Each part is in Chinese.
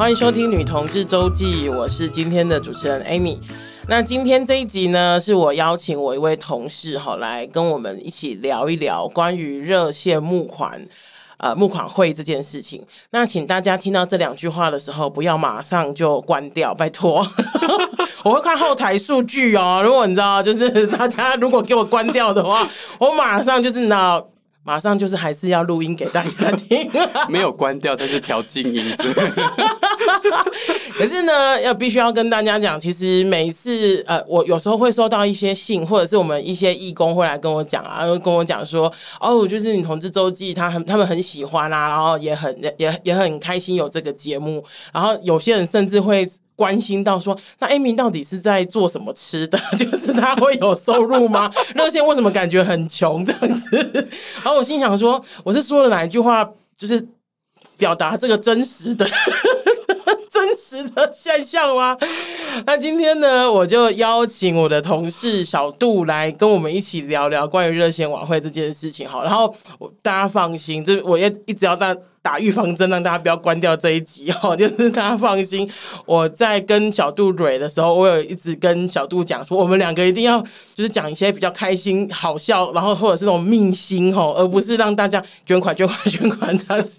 欢迎收听《女同志周记》，我是今天的主持人 Amy。那今天这一集呢，是我邀请我一位同事哈来跟我们一起聊一聊关于热线募款呃募款会这件事情。那请大家听到这两句话的时候，不要马上就关掉，拜托。我会看后台数据哦。如果你知道，就是大家如果给我关掉的话，我马上就是那。马上就是还是要录音给大家听，没有关掉，但是调静音。可是呢，要必须要跟大家讲，其实每一次呃，我有时候会收到一些信，或者是我们一些义工会来跟我讲啊，跟我讲说，哦，就是女同志周记，他很他们很喜欢啊，然后也很也也很开心有这个节目，然后有些人甚至会。关心到说，那 Amy 到底是在做什么吃的？就是他会有收入吗？热线为什么感觉很穷这样子？然后我心想说，我是说了哪一句话，就是表达这个真实的真实的现象吗？那今天呢，我就邀请我的同事小杜来跟我们一起聊聊关于热线晚会这件事情。好，然后大家放心，这我也一直要让。打预防针，让大家不要关掉这一集哦。就是大家放心，我在跟小杜蕊的时候，我有一直跟小杜讲说，我们两个一定要就是讲一些比较开心、好笑，然后或者是那种命心哦，而不是让大家捐款、捐款、捐款这样子。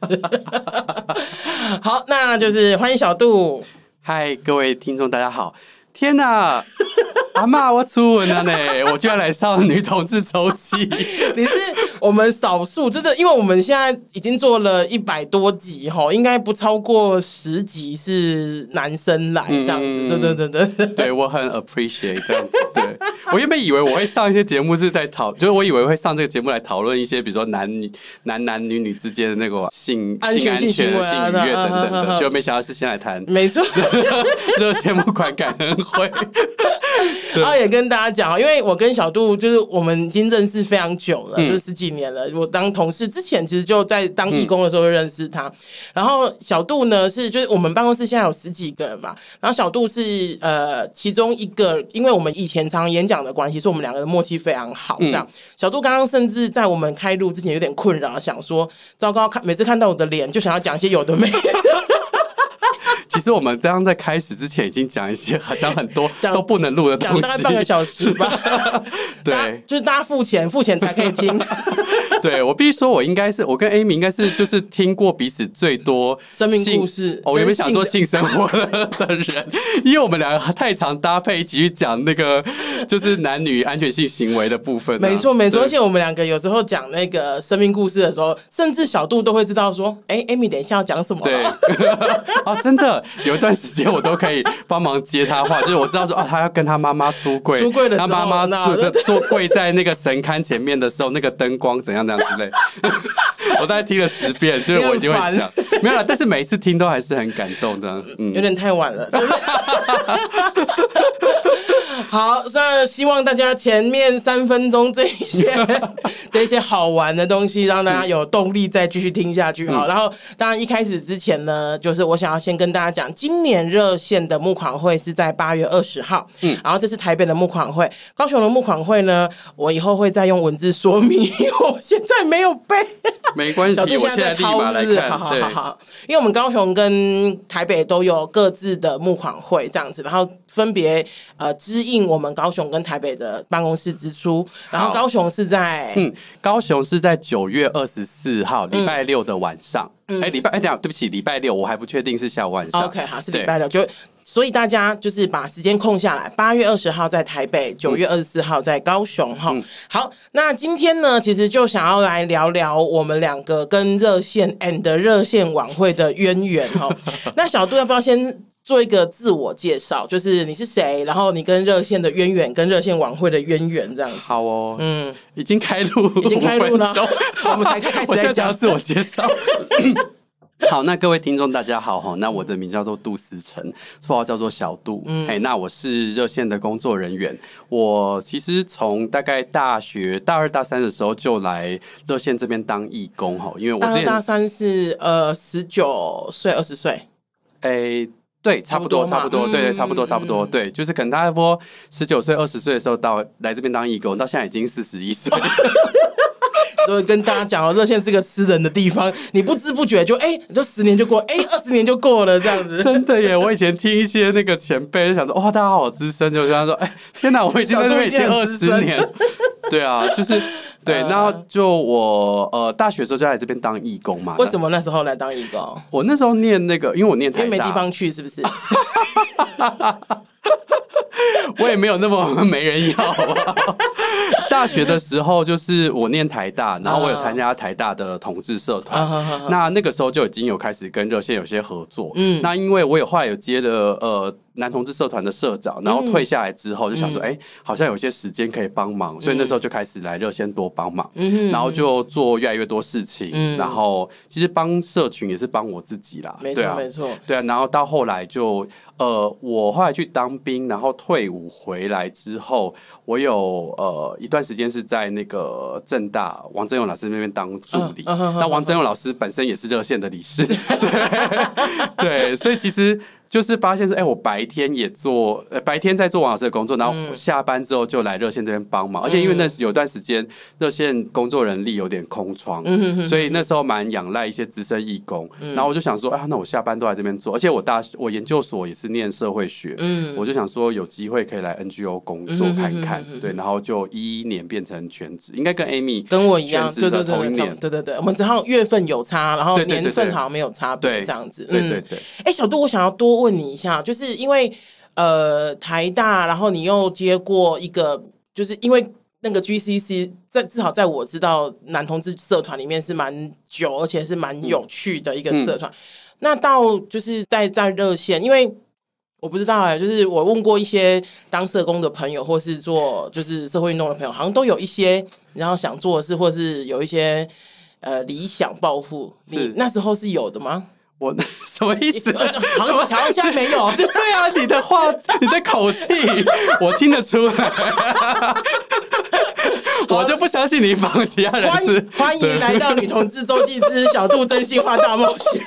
好，那就是欢迎小杜。嗨，各位听众，大家好。天哪！阿妈，我初吻了呢！我居然来上女同志周期。你是我们少数真的，因为我们现在已经做了一百多集哈，应该不超过十集是男生来这样子。对对对对，对我很 appreciate 这样子。对，我原本以为我会上一些节目是在讨，就是我以为会上这个节目来讨论一些，比如说男女男男女女之间的那个性安全性安全、性愉悦、啊、等等的，结果没想到是先来谈。没错，热线募款感恩会。然后也跟大家讲，因为我跟小杜就是我们已经认识非常久了，嗯、就是十几年了。我当同事之前，其实就在当义工的时候就认识他。嗯、然后小杜呢是就是我们办公室现在有十几个人嘛，然后小杜是呃其中一个，因为我们以前常演讲的关系，所以我们两个的默契非常好。这样，嗯、小杜刚刚甚至在我们开录之前有点困扰，想说糟糕，看每次看到我的脸就想要讲一些有的没的。其实我们刚刚在开始之前已经讲一些好像很多都不能录的东西，讲大概半个小时吧。对，就是大家付钱，付钱才可以听。对，我必须说，我应该是我跟 Amy 应该是就是听过彼此最多生命故事。我原本想说性生活的人，因为我们两个太常搭配一起去讲那个就是男女安全性行为的部分。没错，没错。而且我们两个有时候讲那个生命故事的时候，甚至小杜都会知道说：“哎，Amy，等一下要讲什么？”对，啊，真的。有一段时间我都可以帮忙接他话，就是我知道说啊，他要跟他妈妈出柜，出柜的时候，他妈妈坐坐跪在那个神龛前面的时候，那个灯光怎样怎样之类，我大概听了十遍，就是我一定会讲，没有了，但是每一次听都还是很感动的，嗯，有点太晚了。好，那希望大家前面三分钟这一些 这一些好玩的东西，让大家有动力再继续听下去。好，然后当然一开始之前呢，就是我想要先跟大家讲，今年热线的募款会是在八月二十号，嗯，然后这是台北的募款会，高雄的募款会呢，我以后会再用文字说明，我现在没有背，没关系，我现在立马来看，好好好好，因为我们高雄跟台北都有各自的募款会这样子，然后。分别呃支应我们高雄跟台北的办公室支出，然后高雄是在嗯，高雄是在九月二十四号礼拜六的晚上，哎、嗯，礼、欸、拜哎这样对不起，礼拜六我还不确定是下午晚上。OK，好，是礼拜六，就所以大家就是把时间空下来，八月二十号在台北，九月二十四号在高雄哈。嗯、好，那今天呢，其实就想要来聊聊我们两个跟热线 and 热线晚会的渊源哈。那小杜要不要先？做一个自我介绍，就是你是谁，然后你跟热线的渊源，跟热线晚会的渊源这样子。好哦，嗯，已经开录，已经开录了，我们才开始。我现在要自我介绍。好，那各位听众大家好哈，那我的名叫做杜思成，绰号叫做小杜。嗯，哎，那我是热线的工作人员。我其实从大概大学大二大三的时候就来热线这边当义工哈，因为我大二大三是呃十九岁二十岁，哎。对，差不多，差不多，对对，差不多，差不多，对，就是可能他波十九岁、二十岁的时候到来这边当义工，到现在已经四十一岁。所以跟大家讲哦，热线是个吃人的地方，你不知不觉就哎，就十年就过，哎，二十年就过了这样子。真的耶！我以前听一些那个前辈就想说，哇，大家好资深，就跟他说，哎，天哪，我已经在这边已经二十年。对啊，就是对，那就我呃大学的时候就在这边当义工嘛。为什么那时候来当义工？我那时候念那个，因为我念台大，因为没地方去，是不是？我也没有那么没人要啊。大学的时候，就是我念台大，然后我有参加台大的同志社团。那那个时候就已经有开始跟热线有些合作。嗯，那因为我有后来有接的呃。男同志社团的社长，然后退下来之后就想说，哎、好像有些时间可以帮忙，嗯、所以那时候就开始来热线多帮忙，嗯、然后就做越来越多事情，嗯、然后其实帮社群也是帮我自己啦，没错没错，对啊，然后到后来就呃，我后来去当兵，然后退伍回来之后，我有呃一段时间是在那个正大王振勇老师那边当助理，嗯嗯、那王振勇老师本身也是热线的理事，对，对，所以其实。就是发现说，哎、欸，我白天也做，呃，白天在做王老师的工作，然后下班之后就来热线这边帮忙，嗯、而且因为那有段时间热线工作人力有点空窗，所以那时候蛮仰赖一些资深义工，嗯、然后我就想说，啊，那我下班都来这边做，而且我大我研究所也是念社会学，嗯，我就想说有机会可以来 NGO 工作看看，嗯、对，然后就一一年变成全职，应该跟 Amy 跟我一样，对对对，对对对，我们只好月份有差，然后年份好像没有差别，这样子，对对对，哎、欸，小杜，我想要多。问你一下，就是因为呃台大，然后你又接过一个，就是因为那个 GCC 在至少在我知道男同志社团里面是蛮久，而且是蛮有趣的一个社团。嗯嗯、那到就是在在热线，因为我不知道哎，就是我问过一些当社工的朋友，或是做就是社会运动的朋友，好像都有一些然后想做的事，或是有一些呃理想抱负。你那时候是有的吗？我什么意思？好像好像现在没有。对啊，你的话，你的口气，我听得出来。我就不相信你仿其他人是。欢迎来到女同志周记之小杜真心话大冒险。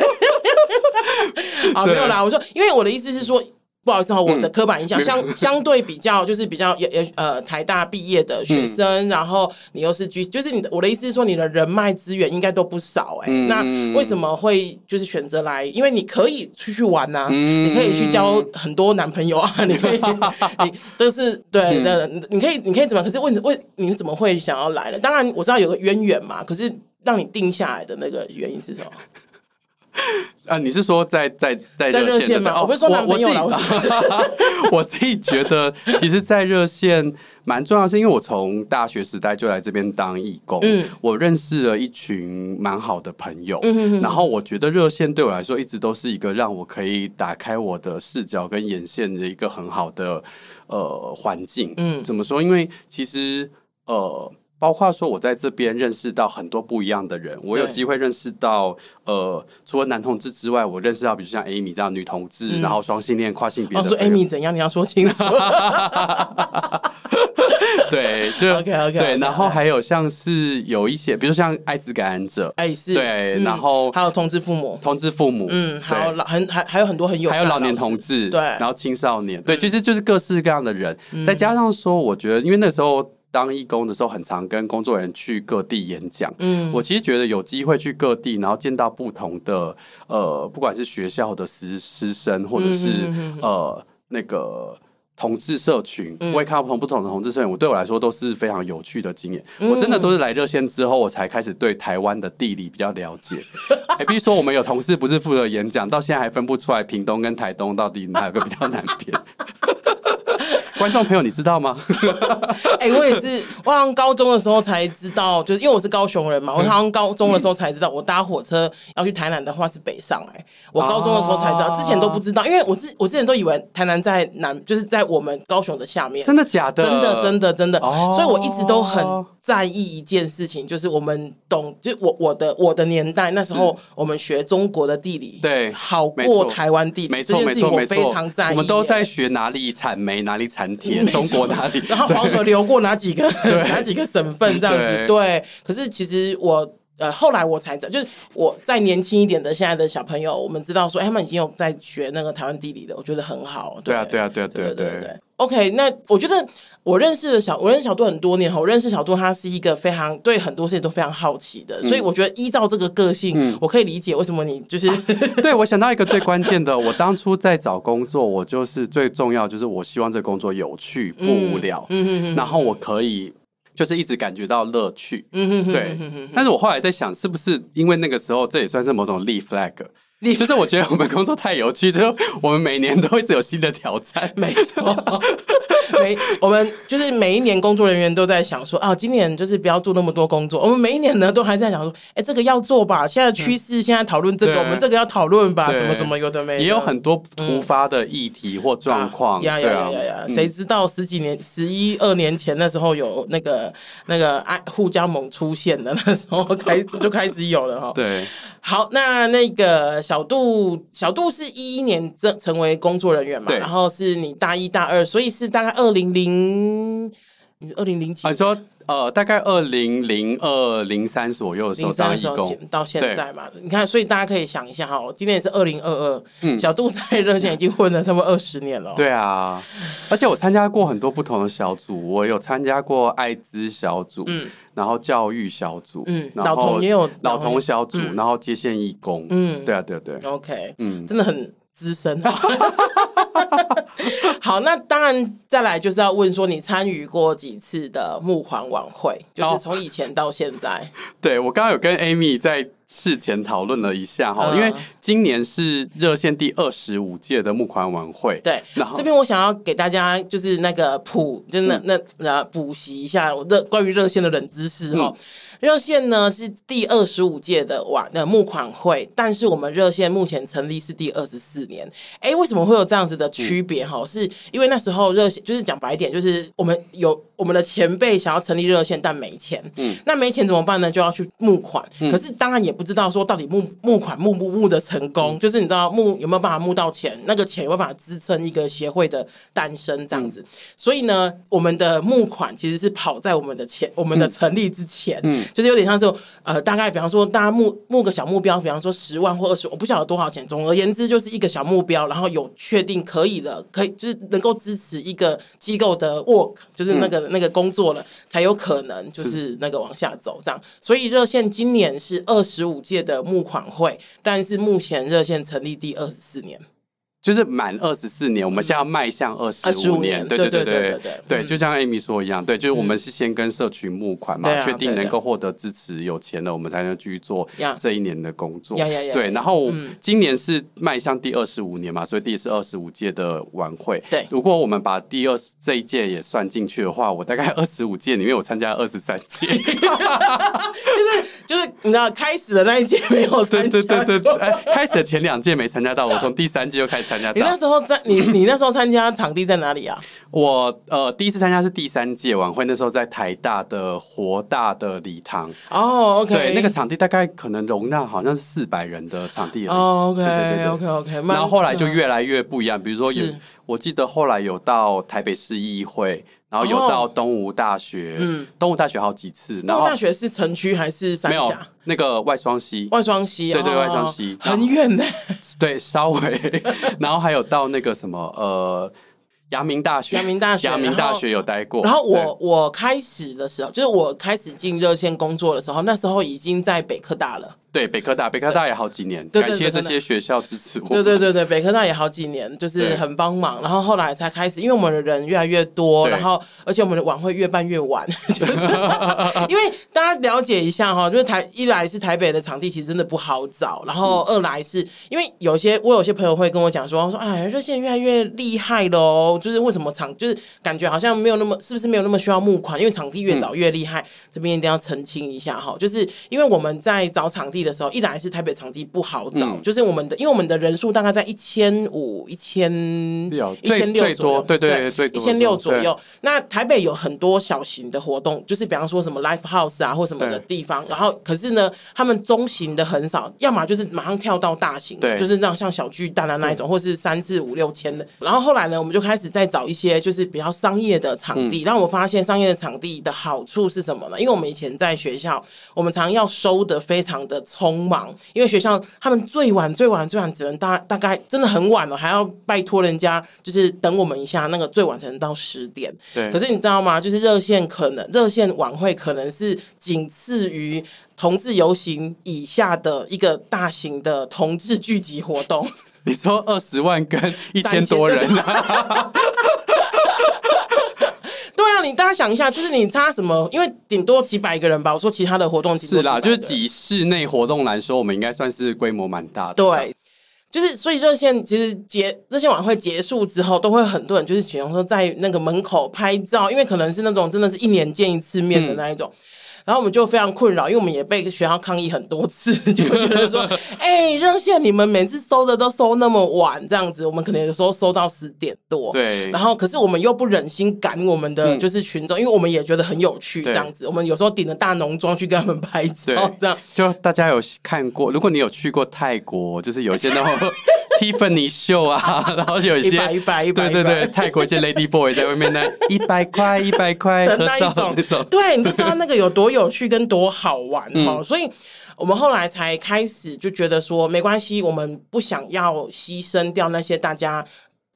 好，没有啦。我说，因为我的意思是说。不好意思哈，我的刻板印象相 相对比较就是比较也也呃台大毕业的学生，然后你又是居就是你的我的意思是说你的人脉资源应该都不少哎，那为什么会就是选择来？因为你可以出去玩呐，你可以去交很多男朋友啊，你可以，你这是对的，你可以你可以怎么？可是问问你怎么会想要来呢？当然我知道有个渊源嘛，可是让你定下来的那个原因是什么？啊，你是说在在在热线吗？我不是说男朋友了，我自己觉得，其实，在热线蛮重要，是因为我从大学时代就来这边当义工，嗯，我认识了一群蛮好的朋友，嗯哼哼，然后我觉得热线对我来说一直都是一个让我可以打开我的视角跟眼线的一个很好的呃环境，嗯，怎么说？因为其实呃。包括说，我在这边认识到很多不一样的人，我有机会认识到，呃，除了男同志之外，我认识到，比如像 Amy 这样女同志，嗯、然后双性恋、跨性别的。我说 Amy 怎样？你要说清楚。对，就 OK OK。对，然后还有像是有一些，比如像艾滋感染者，哎是，对，然后还有同志父母，同志父母，嗯，还有老很还还有很多很有，还有老年同志，对，然后青少年，对，其实就是各式各样的人，再加上说，我觉得因为那时候。当义工的时候，很常跟工作人员去各地演讲。嗯，我其实觉得有机会去各地，然后见到不同的呃，不管是学校的师师生，或者是、呃那个同志社群，嗯、我也看到不同不同的同志社群，我对我来说都是非常有趣的经验。嗯、我真的都是来热线之后，我才开始对台湾的地理比较了解。哎，比如说我们有同事不是负责演讲，到现在还分不出来屏东跟台东到底哪个比较南边。观众朋友，你知道吗？哎、欸，我也是，我好像高中的时候才知道，就是因为我是高雄人嘛，我好像高中的时候才知道，我搭火车要去台南的话是北上哎。我高中的时候才知道，之前都不知道，因为我之我之前都以为台南在南，就是在我们高雄的下面。真的假的？真的真的真的。哦、所以我一直都很在意一件事情，就是我们懂，就我我的我的年代那时候，我们学中国的地理，对，好过台湾地理，没错没错没错，非常在意。我们都在学哪里产煤，哪里产。中国哪里？然后黄河流过哪几个 哪几个省份这样子？对。可是其实我呃，后来我才知道，就是我再年轻一点的现在的小朋友，我们知道说，哎，他们已经有在学那个台湾地理了，我觉得很好。对啊，对啊，对啊，对啊，对对。OK，那我觉得我认识的小，我认识小杜很多年哈，我认识小杜，他是一个非常对很多事情都非常好奇的，嗯、所以我觉得依照这个个性，嗯、我可以理解为什么你就是、啊、对我想到一个最关键的，我当初在找工作，我就是最重要就是我希望这个工作有趣不无聊，嗯嗯嗯，然后我可以。就是一直感觉到乐趣，嗯哼，对。但是我后来在想，是不是因为那个时候，这也算是某种立 flag。就是我觉得我们工作太有趣，就我们每年都一直有新的挑战。没错，每我们就是每一年工作人员都在想说啊，今年就是不要做那么多工作。我们每一年呢都还是在想说，哎，这个要做吧。现在趋势，现在讨论这个，我们这个要讨论吧，什么什么有的没的。也有很多突发的议题或状况。呀呀呀呀呀！谁知道十几年、十一二年前那时候有那个那个爱互加盟出现的那时候开始就开始有了哈。对。好，那那个小杜，小杜是一一年成成为工作人员嘛？对然后是你大一大二，所以是大概二零零，二零零几？你说。呃，大概二零零二零三左右的时候当义工，到现在嘛，你看，所以大家可以想一下哈，今年是二零二二，嗯，小杜在热线已经混了差不多二十年了。对啊，而且我参加过很多不同的小组，我有参加过艾滋小组，嗯，然后教育小组，嗯，老同也有老童小组，嗯、然后接线义工，嗯，对啊，对啊对，OK，嗯，真的很。资深，好，那当然再来就是要问说，你参与过几次的募款晚会？就是从以前到现在。哦、对，我刚刚有跟 Amy 在事前讨论了一下哈，嗯、因为今年是热线第二十五届的募款晚会。对，然后这边我想要给大家就是那个普，真的那那呃补习一下我热关于热线的冷知识哈。嗯热线呢是第二十五届的晚的募款会，但是我们热线目前成立是第二十四年。哎、欸，为什么会有这样子的区别？哈、嗯，是因为那时候热线就是讲白一点，就是我们有我们的前辈想要成立热线，但没钱。嗯，那没钱怎么办呢？就要去募款。嗯、可是当然也不知道说到底募募款募不募的成功，嗯、就是你知道募有没有办法募到钱，那个钱有没有办法支撑一个协会的诞生这样子。嗯、所以呢，我们的募款其实是跑在我们的前，我们的成立之前。嗯。嗯就是有点像是呃，大概比方说，大家募募个小目标，比方说十万或二十，我不晓得多少钱。总而言之，就是一个小目标，然后有确定可以了，可以就是能够支持一个机构的 work，就是那个、嗯、那个工作了，才有可能就是那个往下走这样。所以热线今年是二十五届的募款会，但是目前热线成立第二十四年。就是满二十四年，我们现在要迈向二十五年，对对对对对对，就像 Amy 说一样，对，就是我们是先跟社群募款嘛，确定能够获得支持，有钱了，我们才能继续做这一年的工作。对，然后今年是迈向第二十五年嘛，所以第是二十五届的晚会。对，如果我们把第二这一届也算进去的话，我大概二十五届里面我参加二十三届，就是就是你知道开始的那一届没有参加，对对对对，开始的前两届没参加到，我从第三届就开始。你那时候在你 你那时候参加场地在哪里啊？我呃第一次参加是第三届晚会，那时候在台大的活大的礼堂。哦，OK，对，那个场地大概可能容纳好像是四百人的场地。哦，OK，OK，OK。然后后来就越来越不一样，比如说有，我记得后来有到台北市议会，然后有到东吴大学，嗯，东吴大学好几次。东吴大学是城区还是三峡？那个外双溪，外双溪，对对，外双溪很远呢。对，稍微，然后还有到那个什么，呃，阳明大学，阳明大学，阳明大学有待过。然后我我开始的时候，就是我开始进热线工作的时候，那时候已经在北科大了。对，北科大，北科大也好几年，感谢这些学校支持我。对对对对，北科大也好几年，就是很帮忙。然后后来才开始，因为我们的人越来越多，然后而且我们的晚会越办越晚，就是 因为大家了解一下哈，就是台一来是台北的场地其实真的不好找，然后二来是因为有些我有些朋友会跟我讲说说，哎，热线越来越厉害喽，就是为什么场就是感觉好像没有那么是不是没有那么需要募款，因为场地越早越厉害。这边一定要澄清一下哈，就是因为我们在找场地。地的时候，一来是台北场地不好找，嗯、就是我们的，因为我们的人数大概在一千五、一千一千六左右，对对对，一千六左右。那台北有很多小型的活动，就是比方说什么 live house 啊或什么的地方，然后可是呢，他们中型的很少，要么就是马上跳到大型对，就是那种像小巨蛋啊那一种，或是三四五六千的。然后后来呢，我们就开始在找一些就是比较商业的场地，让、嗯、我发现商业的场地的好处是什么呢？因为我们以前在学校，我们常常要收的非常的匆忙，因为学校他们最晚最晚最晚只能大大概真的很晚了，还要拜托人家就是等我们一下，那个最晚才能到十点。对。可是你知道吗？就是热线可能热线晚会可能是仅次于同志游行以下的一个大型的同志聚集活动。你说二十万跟一千多人啊？对啊，你大家想一下，就是你差什么？因为顶多几百个人吧。我说其他的活动是啦，就是以室内活动来说，我们应该算是规模蛮大的。对，就是所以热线其实结热线晚会结束之后，都会很多人就是喜欢说在那个门口拍照，因为可能是那种真的是一年见一次面的那一种。嗯然后我们就非常困扰，因为我们也被学校抗议很多次，就会觉得说，哎、欸，热线你们每次收的都收那么晚，这样子，我们可能有时候收到十点多。对。然后，可是我们又不忍心赶我们的就是群众，嗯、因为我们也觉得很有趣，这样子。我们有时候顶着大浓妆去跟他们拍照，这样。就大家有看过，如果你有去过泰国，就是有一些那种。Tiffany 秀啊，然后有一些一百一百对对对，泰国一些 Lady Boy 在外面呢，一百块一百块 合照那种，对，你知道那个有多有趣跟多好玩哦，嗯、所以我们后来才开始就觉得说，没关系，我们不想要牺牲掉那些大家。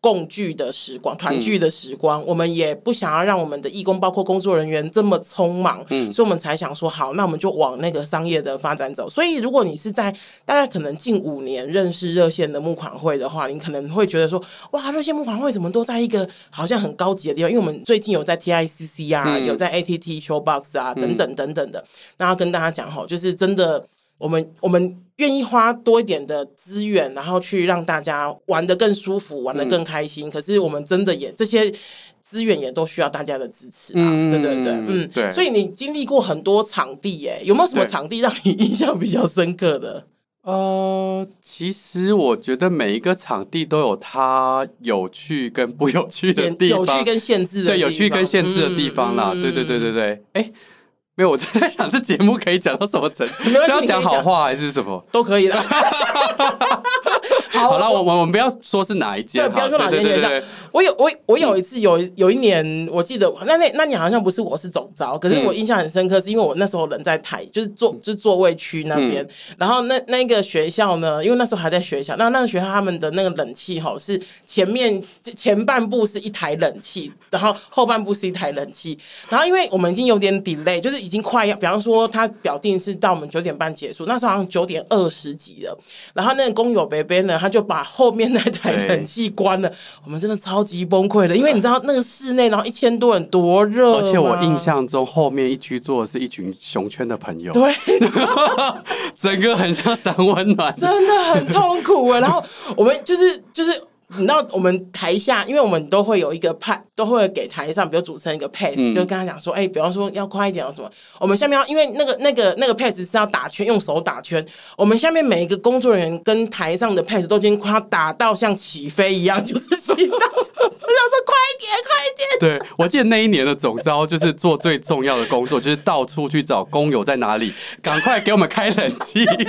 共聚的时光，团聚的时光，嗯、我们也不想要让我们的义工，包括工作人员这么匆忙，嗯，所以我们才想说，好，那我们就往那个商业的发展走。所以，如果你是在大概可能近五年认识热线的募款会的话，你可能会觉得说，哇，热线募款会怎么都在一个好像很高级的地方？因为我们最近有在 TICC 啊，嗯、有在 ATT Showbox 啊，等等等等的。那要跟大家讲哈，就是真的。我们我们愿意花多一点的资源，然后去让大家玩得更舒服，玩得更开心。嗯、可是我们真的也这些资源也都需要大家的支持啊！嗯、对对对，嗯，对。所以你经历过很多场地，耶，有没有什么场地让你印象比较深刻的？呃，其实我觉得每一个场地都有它有趣跟不有趣的地方，有趣跟限制的对，有趣跟限制的地方啦。嗯、对对对对对，哎。没有，我正在想这节目可以讲到什么程度？是要讲好话还是什么？都可以的。好了，我我们不要说是哪一间，对，不要说哪一间。我有我我有一次有有一年，我记得那那那年好像不是我是总招，可是我印象很深刻，是因为我那时候人在台，就是座就是座位区那边。然后那那个学校呢，因为那时候还在学校，那那个学校他们的那个冷气哈是前面前半部是一台冷气，然后后半部是一台冷气。然后因为我们已经有点 delay，就是已经快要，比方说他表定是到我们九点半结束，那时候好像九点二十几了。然后那个工友伯伯呢，他就把后面那台冷气关了，我们真的超级崩溃的，因为你知道那个室内，然后一千多人多热，而且我印象中后面一居坐的是一群熊圈的朋友，对，整个很像三温暖，真的很痛苦啊。然后我们就是就是。你知道我们台下，因为我们都会有一个派，都会给台上，比如主持人一个 pass，、嗯、就跟他讲说，哎、欸，比方说要快一点，什么？我们下面要，因为那个那个那个 pass 是要打圈，用手打圈。我们下面每一个工作人员跟台上的 pass 都已经快要打到像起飞一样，就是起到。我想说快一点，快一点。对，我记得那一年的总招就是做最重要的工作，就是到处去找工友在哪里，赶快给我们开冷气。没错，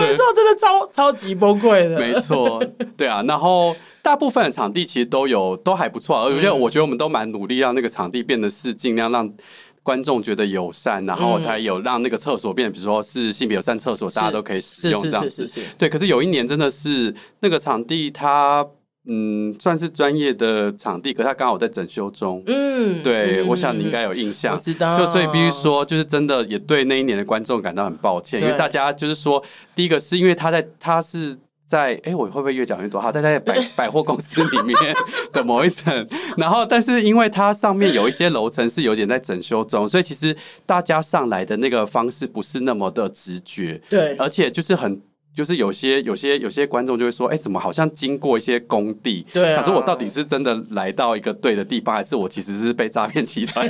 没错，真的超超级崩溃的。没错。对啊，然后大部分的场地其实都有都还不错，而且我觉得我们都蛮努力让那个场地变得是尽量让观众觉得友善，然后还有让那个厕所变得，比如说是性别友善厕所，大家都可以使用这样子。对，可是有一年真的是那个场地它嗯算是专业的场地，可是它刚好在整修中。嗯，对，我想你应该有印象。知道。就所以必须说，就是真的也对那一年的观众感到很抱歉，因为大家就是说，第一个是因为他在他是。在哎，我会不会越讲越多？好，在在百 百货公司里面 的某一层，然后但是因为它上面有一些楼层是有点在整修中，所以其实大家上来的那个方式不是那么的直觉。对，而且就是很就是有些有些有些观众就会说，哎，怎么好像经过一些工地？对啊，他说我到底是真的来到一个对的地方，还是我其实是被诈骗集团？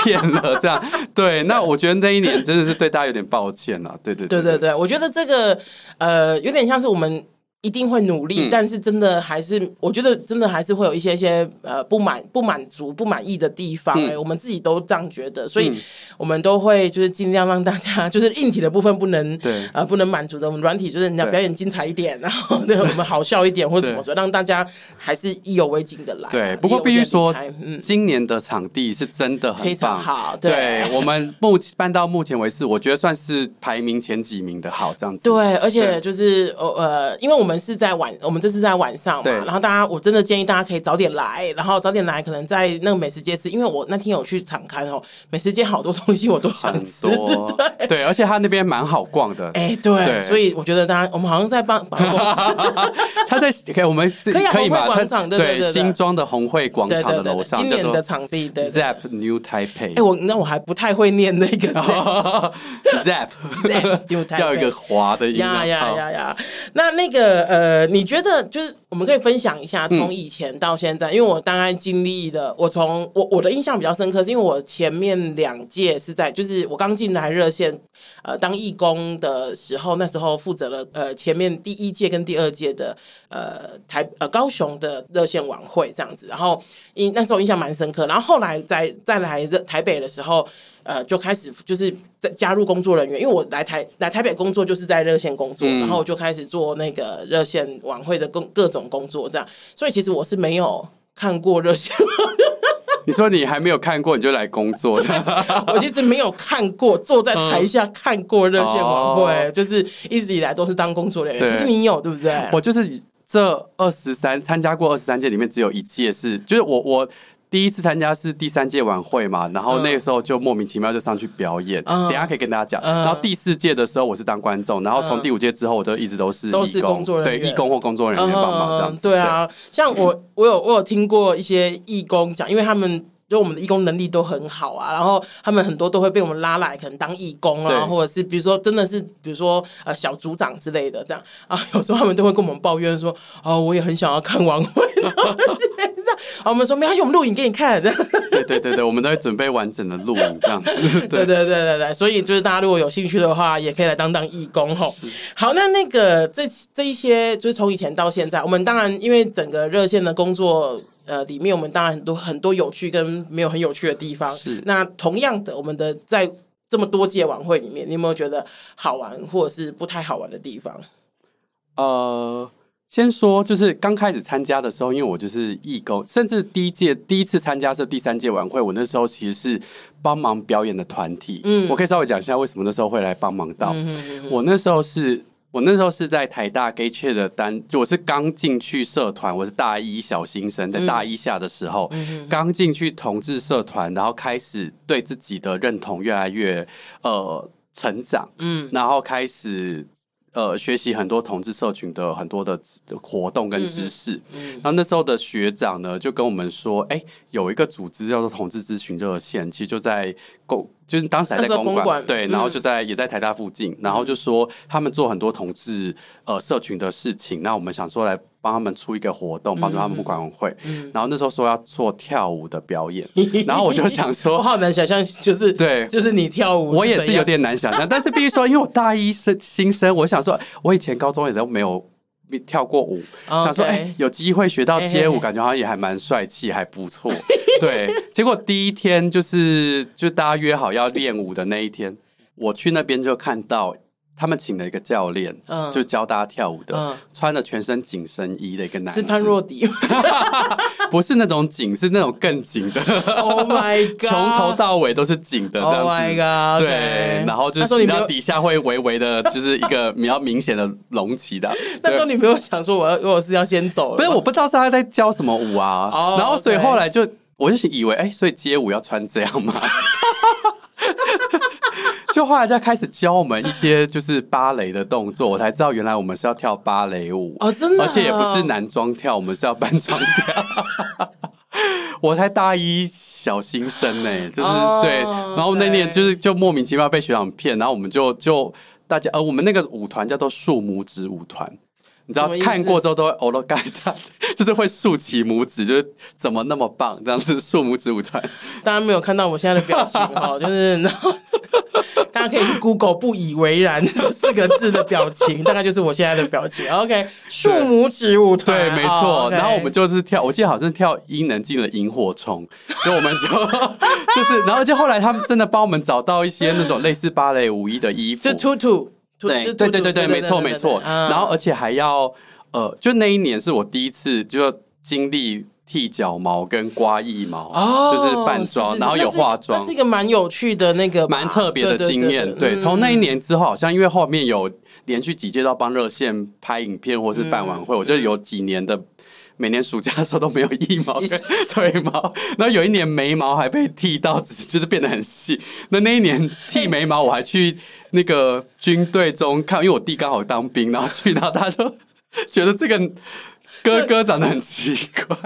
骗了这样。对，那我觉得那一年真的是对大家有点抱歉了。对对对对对对，我觉得这个呃有点像是我们。一定会努力，嗯、但是真的还是，我觉得真的还是会有一些些呃不满、不满足、不满意的地方。哎、嗯，我们自己都这样觉得，所以我们都会就是尽量让大家，就是硬体的部分不能对呃不能满足的，我们软体就是你要表演精彩一点，然后对我们好笑一点或者怎么说，让大家还是意犹未尽的来。对，不过必须说，嗯，今年的场地是真的很棒，非常好。对，对 我们目办到目前为止，我觉得算是排名前几名的好这样子。对，而且就是呃，因为我们。我们是在晚，我们这是在晚上嘛，对。然后大家，我真的建议大家可以早点来，然后早点来，可能在那个美食街吃，因为我那天有去场刊哦，美食街好多东西我都想吃，对，对，而且他那边蛮好逛的，哎，对，对。所以我觉得大家，我们好像在帮 他在可以，我们可以可以吧？广场对对，对，新庄的红会广场的楼上，今年的场地对，Zap New Taipei，哎，我那我还不太会念那个。Zap Zap New Taipei，要一个滑的音呀呀呀呀，那那个呃，你觉得？就是我们可以分享一下，从以前到现在，嗯、因为我大概经历了，我从我我的印象比较深刻，是因为我前面两届是在，就是我刚进来热线呃当义工的时候，那时候负责了呃前面第一届跟第二届的呃台呃高雄的热线晚会这样子，然后印那时候印象蛮深刻，然后后来再再来台北的时候。呃，就开始就是在加入工作人员，因为我来台来台北工作就是在热线工作，嗯、然后我就开始做那个热线晚会的各各种工作，这样。所以其实我是没有看过热线。你说你还没有看过，你就来工作？我其实没有看过，坐在台下看过热线晚会，嗯、就是一直以来都是当工作人员。对可是你有对不对？我就是这二十三参加过二十三届里面，只有一届是，就是我我。第一次参加是第三届晚会嘛，然后那个时候就莫名其妙就上去表演，嗯、等下可以跟大家讲。嗯、然后第四届的时候我是当观众，然后从第五届之后我就一直都是义工，都是工作人员，对义工或工作人员帮忙这样子。对啊，像我 我有我有听过一些义工讲，因为他们。就我们的义工能力都很好啊，然后他们很多都会被我们拉来，可能当义工啊，或者是比如说真的是比如说呃小组长之类的这样啊，有时候他们都会跟我们抱怨说，哦，我也很想要看晚会，啊，我们说没关系，我们录影给你看。对对对对，我们都会准备完整的录影这样子。对，对对对对对，所以就是大家如果有兴趣的话，也可以来当当义工吼。好，那那个这这一些就是从以前到现在，我们当然因为整个热线的工作。呃，里面我们当然很多很多有趣跟没有很有趣的地方。是，那同样的，我们的在这么多届晚会里面，你有没有觉得好玩或者是不太好玩的地方？呃，先说就是刚开始参加的时候，因为我就是义工，甚至第一届第一次参加是第三届晚会，我那时候其实是帮忙表演的团体。嗯，我可以稍微讲一下为什么那时候会来帮忙到。我那时候是。我那时候是在台大 Gay Chat 的单，就我是刚进去社团，我是大一小新生，在大一下的时候，刚进、嗯、去同志社团，然后开始对自己的认同越来越呃成长，嗯，然后开始呃学习很多同志社群的很多的活动跟知识，然后那时候的学长呢就跟我们说，哎、欸，有一个组织叫做同志咨询热线，其实就在公。就是当时还在公馆，公馆对，然后就在、嗯、也在台大附近，然后就说他们做很多同志呃社群的事情，那我们想说来帮他们出一个活动，帮助他们不管晚会。嗯、然后那时候说要做跳舞的表演，嗯、然后我就想说，我好难想象，就是对，就是你跳舞，我也是有点难想象，但是必须说，因为我大一生新生，我想说，我以前高中也都没有。跳过舞，Okay. 想说哎、欸，有机会学到街舞，感觉好像也还蛮帅气，还不错。对，结果第一天就是就大家约好要练舞的那一天，我去那边就看到。他们请了一个教练，嗯、就教大家跳舞的，嗯、穿了全身紧身衣的一个男子，是潘若迪，不是那种紧，是那种更紧的。Oh my god！从头到尾都是紧的这样子。Oh my god！对，然后就是到底下会微微的，就是一个比较明显的隆起的。那时候你没有想说我要，我是要先走了？不是，我不知道是他在教什么舞啊。Oh, 然后所以后来就，我就以为，哎、欸，所以街舞要穿这样吗？就后来再开始教我们一些就是芭蕾的动作，我才知道原来我们是要跳芭蕾舞哦，真的，而且也不是男装跳，我们是要扮装跳。我才大一小新生呢，就是、oh, 对，然后那年就是就莫名其妙被学长骗，然后我们就就大家呃，我们那个舞团叫做树拇指舞团。你知道看过之后都会哦，都盖他，就是会竖起拇指，就是怎么那么棒这样子，竖拇指舞团。大家没有看到我现在的表情哦，就是然后大家可以去 Google 不以为然这四个字的表情，大概就是我现在的表情。OK，竖拇指舞团，对，没错。然后我们就是跳，我记得好像是跳伊能静的《萤火虫》，就我们说 就是，然后就后来他们真的帮我们找到一些那种类似芭蕾舞衣的衣服，就兔兔。对对对对对，没错没错。然后而且还要呃，就那一年是我第一次就经历剃脚毛跟刮腋毛，就是扮装，然后有化妆，是一个蛮有趣的那个蛮特别的经验。对，从那一年之后，好像因为后面有连续几届到帮热线拍影片或是办晚会，我就有几年的。每年暑假的时候都没有腋毛跟腿毛，然后有一年眉毛还被剃到，就是变得很细。那那一年剃眉毛，我还去那个军队中看，因为我弟刚好当兵，然后去到他就 觉得这个哥哥长得很奇怪。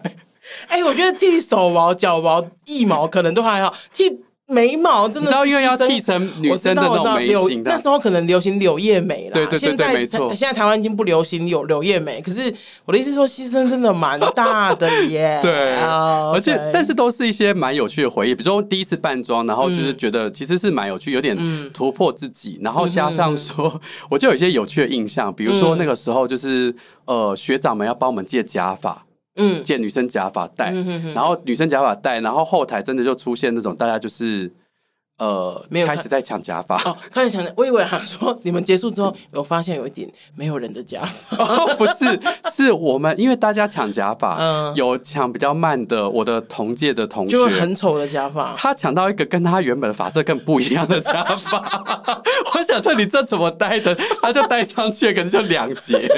哎、欸，我觉得剃手毛、脚毛、腋毛可能都还好，剃。眉毛真的，你知道因为要剃成女生的那种眉形，那时候可能流行柳叶眉啦。对对对对，没错。现在台湾已经不流行柳柳叶眉，可是我的意思是说，牺牲真的蛮大的耶。对，而且但是都是一些蛮有趣的回忆，比如说第一次扮装，然后就是觉得其实是蛮有趣，有点突破自己，然后加上说，我就有一些有趣的印象，比如说那个时候就是呃学长们要帮我们借假发。嗯，借女生假发戴，嗯、哼哼，然后女生假发戴，然后后台真的就出现那种大家就是呃，没有开始在抢假发。哦，开始抢。我以为他说你们结束之后，我发现有一点没有人的假发，哦，不是，是我们因为大家抢假发，嗯，有抢比较慢的，我的同届的同学就很丑的假发，他抢到一个跟他原本的发色更不一样的假发，我想说你这怎么戴的？他就戴上去，可能就两截。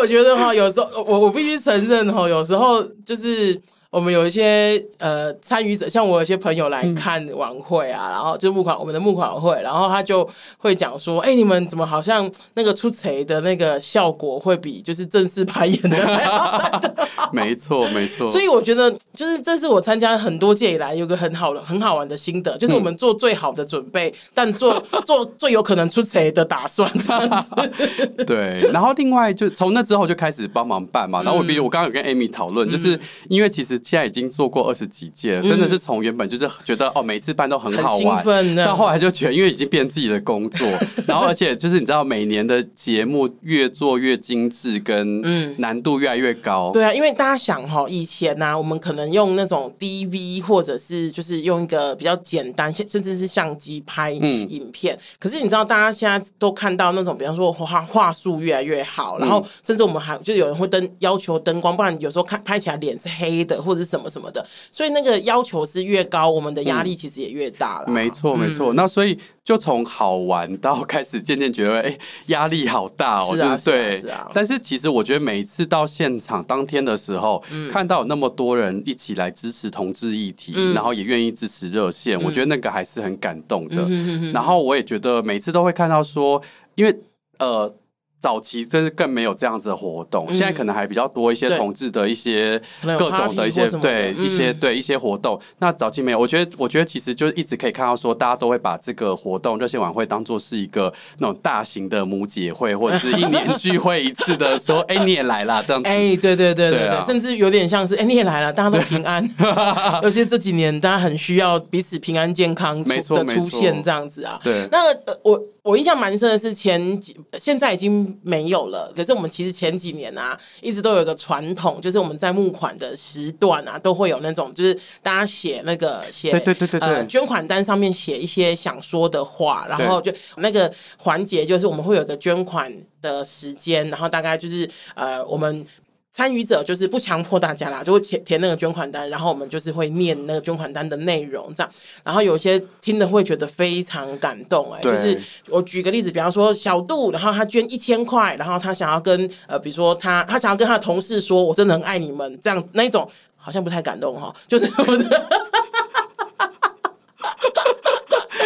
我觉得哈，有时候我我必须承认哈，有时候就是。我们有一些呃参与者，像我有些朋友来看晚会啊，嗯、然后就募款我们的募款会，然后他就会讲说：“哎、欸，你们怎么好像那个出锤的那个效果会比就是正式排演的还要 没错，没错。所以我觉得，就是这是我参加很多届以来有个很好的、很好玩的心得，就是我们做最好的准备，嗯、但做 做最有可能出锤的打算这样子。对，然后另外就从那之后就开始帮忙办嘛。然后我比如我刚刚有跟 Amy 讨论，就是因为其实。现在已经做过二十几届了，真的是从原本就是觉得哦，每次办都很好玩，到后来就觉得因为已经变自己的工作，然后而且就是你知道每年的节目越做越精致，跟难度越来越高。对啊，因为大家想哈，以前呢，我们可能用那种 DV 或者是就是用一个比较简单，甚至是相机拍影片。可是你知道，大家现在都看到那种，比方说画画术越来越好，然后甚至我们还就有人会灯要求灯光，不然有时候看拍起来脸是黑的，或者什么什么的，所以那个要求是越高，我们的压力其实也越大了。嗯。没错，没错。那所以就从好玩到开始渐渐觉得，哎，压力好大哦。是啊，对，是啊。但是其实我觉得每一次到现场当天的时候，嗯、看到有那么多人一起来支持同志议题，嗯、然后也愿意支持热线，嗯、我觉得那个还是很感动的。嗯、然后我也觉得每次都会看到说，因为呃。早期真是更没有这样子的活动，现在可能还比较多一些同志的一些各种的一些对一些对一些活动。那早期没有，我觉得我觉得其实就一直可以看到说，大家都会把这个活动热线晚会当做是一个那种大型的母姐会，或者是一年聚会一次的说，哎，你也来啦这样子。哎，对对对对对，甚至有点像是哎，你也来了，大家都平安。尤其这几年大家很需要彼此平安健康的出现这样子啊。对，那我。我印象蛮深的是前几，现在已经没有了。可是我们其实前几年啊，一直都有一个传统，就是我们在募款的时段啊，都会有那种，就是大家写那个写，对对对对对，呃，捐款单上面写一些想说的话，然后就那个环节就是我们会有个捐款的时间，然后大概就是呃我们。参与者就是不强迫大家啦，就会填填那个捐款单，然后我们就是会念那个捐款单的内容，这样。然后有些听的会觉得非常感动，哎，就是我举个例子，比方说小杜，然后他捐一千块，然后他想要跟呃，比如说他他想要跟他的同事说，我真的很爱你们，这样那一种好像不太感动哈，就是。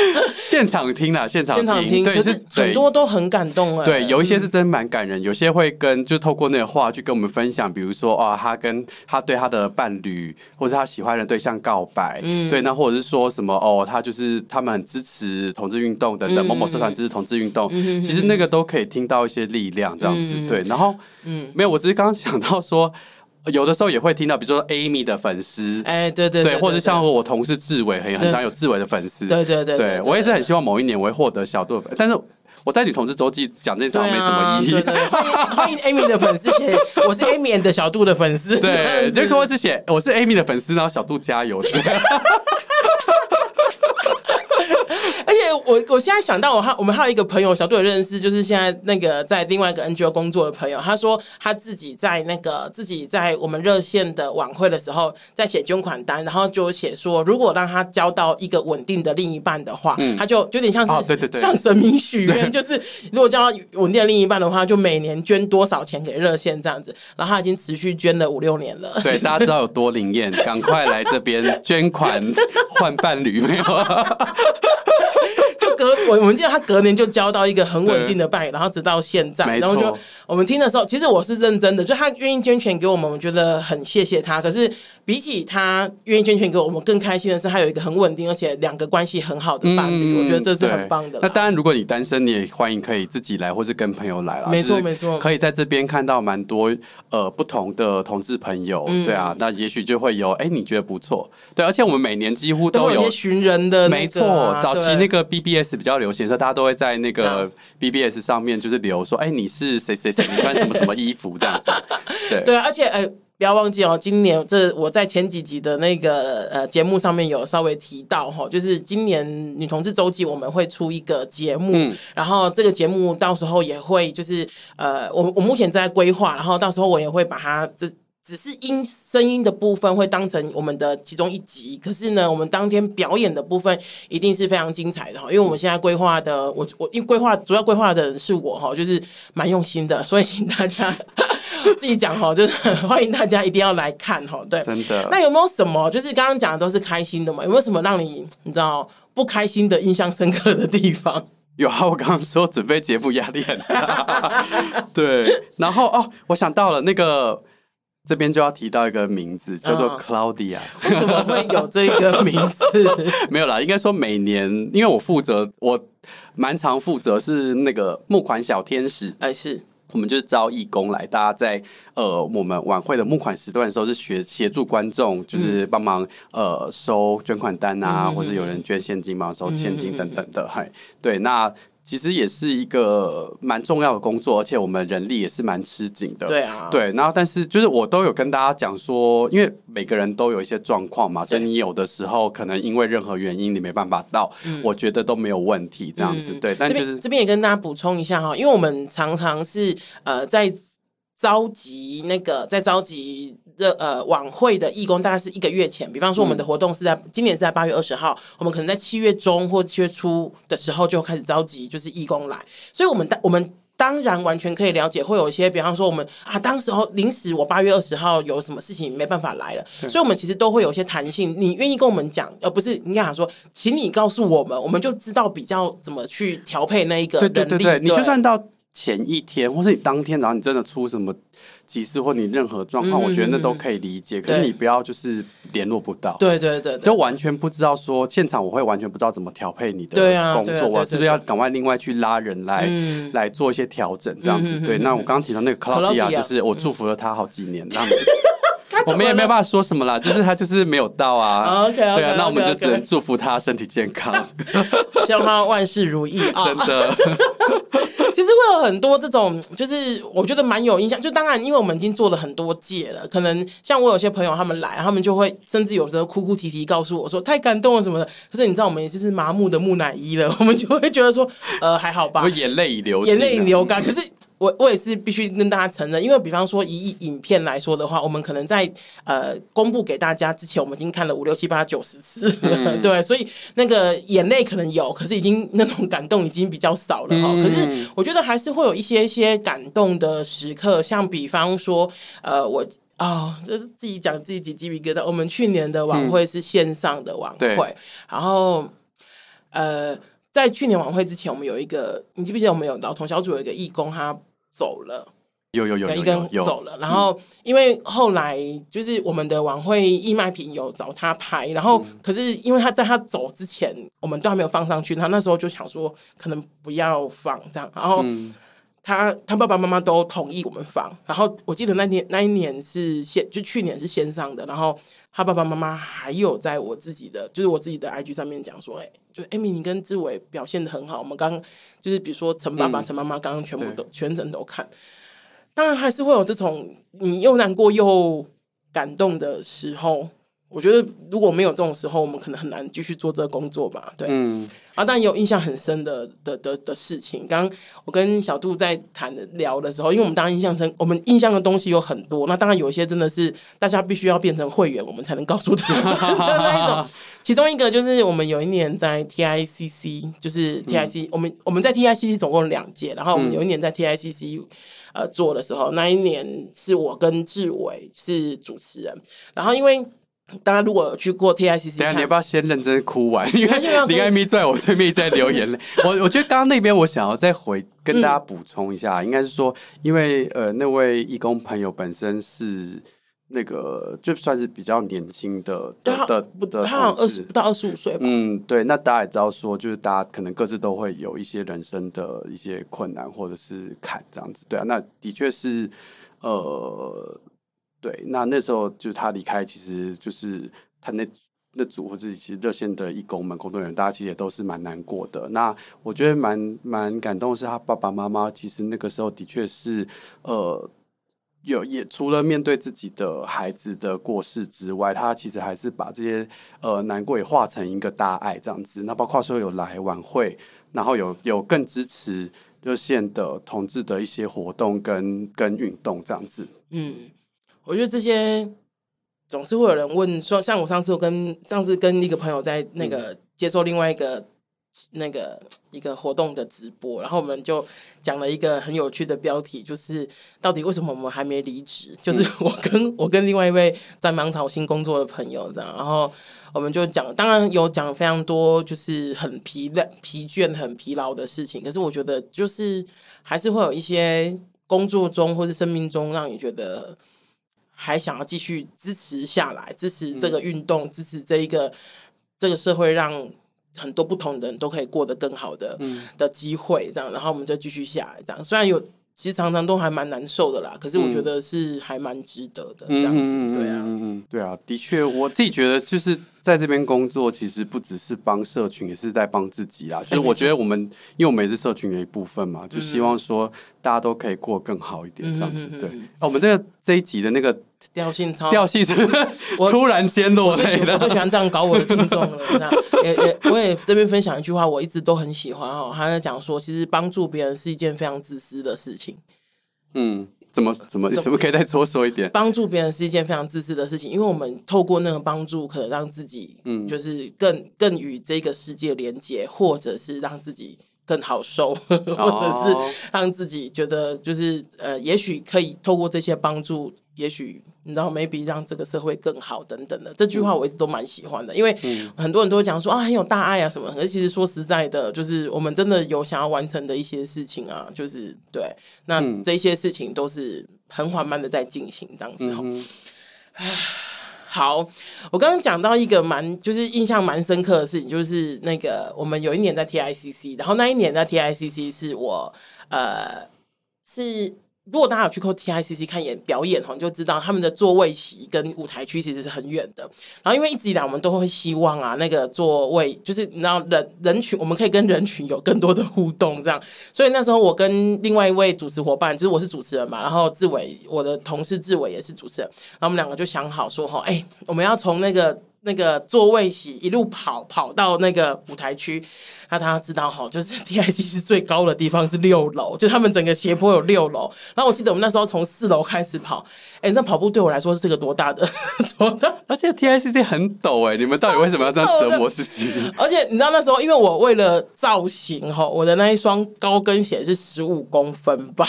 现场听啦，现场现场听，可是很多都很感动哎。对，有一些是真蛮感人，有些会跟就透过那个话去跟我们分享，比如说啊，他跟他对他的伴侣或者他喜欢的对象告白，嗯，对，那或者是说什么哦，他就是他们很支持同志运动等等，某某社团支持同志运动，其实那个都可以听到一些力量这样子。对，然后嗯，没有，我只是刚刚想到说。有的时候也会听到，比如说 Amy 的粉丝，哎，对对对，或者像我同事志伟，很很常有志伟的粉丝，对对对，对我也是很希望某一年我会获得小度，但是我在女同志周记讲这些话没什么意义。欢迎 Amy 的粉丝写，我是 Amy 的小度的粉丝，对，就可能是写我是 Amy 的粉丝，然后小度加油。我我现在想到我还我们还有一个朋友小度有认识，就是现在那个在另外一个 NGO 工作的朋友，他说他自己在那个自己在我们热线的晚会的时候，在写捐款单，然后就写说，如果让他交到一个稳定的另一半的话，嗯、他就有点像是对对对，向神明许愿，就是如果交到稳定的另一半的话，就每年捐多少钱给热线这样子，然后他已经持续捐了五六年了。对，大家知道有多灵验，赶快来这边捐款换伴侣没有？就隔我我们记得他隔年就交到一个很稳定的伴侣，然后直到现在，然后就我们听的时候，其实我是认真的，就他愿意捐钱给我们，我觉得很谢谢他。可是比起他愿意捐钱给我们，更开心的是他有一个很稳定而且两个关系很好的伴侣，嗯、我觉得这是很棒的。那当然，如果你单身，你也欢迎可以自己来，或是跟朋友来了。没错没错，可以在这边看到蛮多呃不同的同志朋友，嗯、对啊，那也许就会有哎、欸、你觉得不错，对，而且我们每年几乎都有寻人的、啊，没错，早期那个 BBS 比较流行的时候，大家都会在那个 BBS 上面就是留说，哎、欸，你是谁谁谁，你穿什么什么衣服这样子。对对，而且呃，不要忘记哦，今年这我在前几集的那个呃节目上面有稍微提到哈，就是今年女同志周记我们会出一个节目，嗯、然后这个节目到时候也会就是呃，我我目前在规划，然后到时候我也会把它这。只是音声音的部分会当成我们的其中一集，可是呢，我们当天表演的部分一定是非常精彩的哈，因为我们现在规划的，我我因为规划主要规划的人是我哈，就是蛮用心的，所以请大家自己讲哈，就是欢迎大家一定要来看哈，对，真的。那有没有什么就是刚刚讲的都是开心的嘛？有没有什么让你你知道不开心的、印象深刻的地方？有啊，我刚刚说准备节目压力很大，对，然后哦，我想到了那个。这边就要提到一个名字，叫做 Claudia。为什么会有这个名字？没有啦，应该说每年，因为我负责，我蛮常负责是那个募款小天使。哎，是我们就是招义工来，大家在呃我们晚会的募款时段的时候，是协协助观众，就是帮忙、嗯、呃收捐款单啊，嗯、或者有人捐现金嘛，收现金等等的。嗨、嗯，对，那。其实也是一个蛮重要的工作，而且我们人力也是蛮吃紧的。对啊，对，然后但是就是我都有跟大家讲说，因为每个人都有一些状况嘛，所以你有的时候可能因为任何原因你没办法到，嗯、我觉得都没有问题这样子。嗯、对，但就是这边也跟大家补充一下哈，因为我们常常是呃在召集那个在召集。的呃晚会的义工大概是一个月前，比方说我们的活动是在、嗯、今年是在八月二十号，我们可能在七月中或七月初的时候就开始召集，就是义工来，所以我们当我们当然完全可以了解，会有一些比方说我们啊，当时候临时我八月二十号有什么事情没办法来了，所以我们其实都会有一些弹性，你愿意跟我们讲，而不是你想说，请你告诉我们，我们就知道比较怎么去调配那一个人力。对对对对，你就算到前一天或是你当天，然后你真的出什么。急事或你任何状况，嗯、我觉得那都可以理解。嗯、可是你不要就是联络不到，对对对，就完全不知道说现场我会完全不知道怎么调配你的工作，我是不是要赶快另外去拉人来、嗯、来做一些调整这样子？对，那我刚刚提到那个克劳迪亚就是我祝福了他好几年这样子。我们也没有办法说什么啦，就是他就是没有到啊。OK，对啊，那我们就只能祝福他身体健康，希望他万事如意啊！真的。其实会有很多这种，就是我觉得蛮有印象。就当然，因为我们已经做了很多届了，可能像我有些朋友他们来，他们就会甚至有时候哭哭啼啼告诉我说太感动了什么的。可是你知道，我们也就是麻木的木乃伊了，我们就会觉得说，呃，还好吧。我眼泪已流，眼泪已流干。可是。我我也是必须跟大家承认，因为比方说以影片来说的话，我们可能在呃公布给大家之前，我们已经看了五六七八九十次了，嗯、对，所以那个眼泪可能有，可是已经那种感动已经比较少了哈。嗯、可是我觉得还是会有一些些感动的时刻，像比方说呃我啊、哦，就是自己讲自己几鸡皮疙瘩。我们去年的晚会是线上的晚会，嗯、然后呃。在去年晚会之前，我们有一个，你记不记得我们有老同小组有一个义工，他走了。有有有有，一根走了，然后因为后来就是我们的晚会义卖品有找他拍，然后可是因为他在他走之前，我们都还没有放上去，他那时候就想说可能不要放这样，然后他他爸爸妈妈都同意我们放，然后我记得那年那一年是线，就去年是线上的，然后他爸爸妈妈还有在我自己的就是我自己的 IG 上面讲说，哎，就 Amy 你跟志伟表现的很好，我们刚就是比如说陈爸爸陈妈妈刚刚全部都全程都看。当然还是会有这种你又难过又感动的时候。我觉得如果没有这种时候，我们可能很难继续做这个工作吧。对，嗯，啊，但有印象很深的的的的事情。刚刚我跟小杜在谈聊的时候，因为我们当然印象深，我们印象的东西有很多。那当然有一些真的是大家必须要变成会员，我们才能告诉他 那一种。其中一个就是我们有一年在 TICC，就是 TIC，、嗯、我们我们在 TICC 总共两届，然后我们有一年在 TICC。呃，做的时候，那一年是我跟志伟是主持人，然后因为大家如果去过 TICC，等下你要不要先认真哭完？因为林艾米在我对 面在流眼泪。我我觉得刚刚那边我想要再回跟大家补充一下，嗯、应该是说，因为呃那位义工朋友本身是。那个就算是比较年轻的的的，的他好像二十不到二十五岁吧。嗯，对，那大家也知道说，就是大家可能各自都会有一些人生的一些困难或者是坎这样子。对啊，那的确是，呃，对，那那时候就是他离开，其实就是他那那组或者其实热线的义工们、工作人员，大家其实也都是蛮难过的。那我觉得蛮蛮感动的是，他爸爸妈妈其实那个时候的确是，呃。有也除了面对自己的孩子的过世之外，他其实还是把这些呃难过也化成一个大爱这样子。那包括说有来晚会，然后有有更支持热线的同志的一些活动跟跟运动这样子。嗯，我觉得这些总是会有人问说，像我上次我跟上次跟一个朋友在那个接受另外一个。那个一个活动的直播，然后我们就讲了一个很有趣的标题，就是到底为什么我们还没离职？就是我跟我跟另外一位在芒草新工作的朋友这样，然后我们就讲，当然有讲非常多，就是很疲累、疲倦、很疲劳的事情。可是我觉得，就是还是会有一些工作中或是生命中，让你觉得还想要继续支持下来，支持这个运动，支持这一个这个社会让。很多不同的人都可以过得更好的、嗯、的机会，这样，然后我们就继续下来，这样。虽然有，其实常常都还蛮难受的啦，可是我觉得是还蛮值得的，这样子，对啊，嗯嗯，对啊，的确，我自己觉得就是。在这边工作，其实不只是帮社群，也是在帮自己啊。就是我觉得我们，因为我们也是社群的一部分嘛，就希望说大家都可以过更好一点，这样子。对，我们这个这一集的那个调性超调性是 突然间落泪的。我最喜欢这样搞我的听众了。那 也也，我也这边分享一句话，我一直都很喜欢哦。他在讲说，其实帮助别人是一件非常自私的事情。嗯。怎么怎么怎么可以再多说一点？帮助别人是一件非常自私的事情，因为我们透过那个帮助，可能让自己，嗯，就是更更与这个世界连接，或者是让自己更好受，或者是让自己觉得，就是呃，也许可以透过这些帮助。也许你知道，maybe 让这个社会更好等等的这句话，我一直都蛮喜欢的，因为很多人都会讲说啊，很有大爱啊什么。可是其实说实在的，就是我们真的有想要完成的一些事情啊，就是对，那这些事情都是很缓慢的在进行这样子。嗯、好，我刚刚讲到一个蛮就是印象蛮深刻的事情，就是那个我们有一年在 TICC，然后那一年在 TICC 是我呃是。如果大家有去过 TICC 看演表演，你就知道他们的座位席跟舞台区其实是很远的。然后因为一直以来我们都会希望啊，那个座位就是你知道人人群，我们可以跟人群有更多的互动，这样。所以那时候我跟另外一位主持伙伴，就是我是主持人嘛，然后志伟，我的同事志伟也是主持人，然后我们两个就想好说，哈，哎，我们要从那个。那个座位席一路跑跑到那个舞台区，那大家知道哈，就是 TIC 是最高的地方是六楼，就他们整个斜坡有六楼。然后我记得我们那时候从四楼开始跑，哎、欸，那跑步对我来说是个多大的 多大？而且 TICC 很陡哎，你们到底为什么要这样折磨自己？而且你知道那时候，因为我为了造型哈，我的那一双高跟鞋是十五公分吧。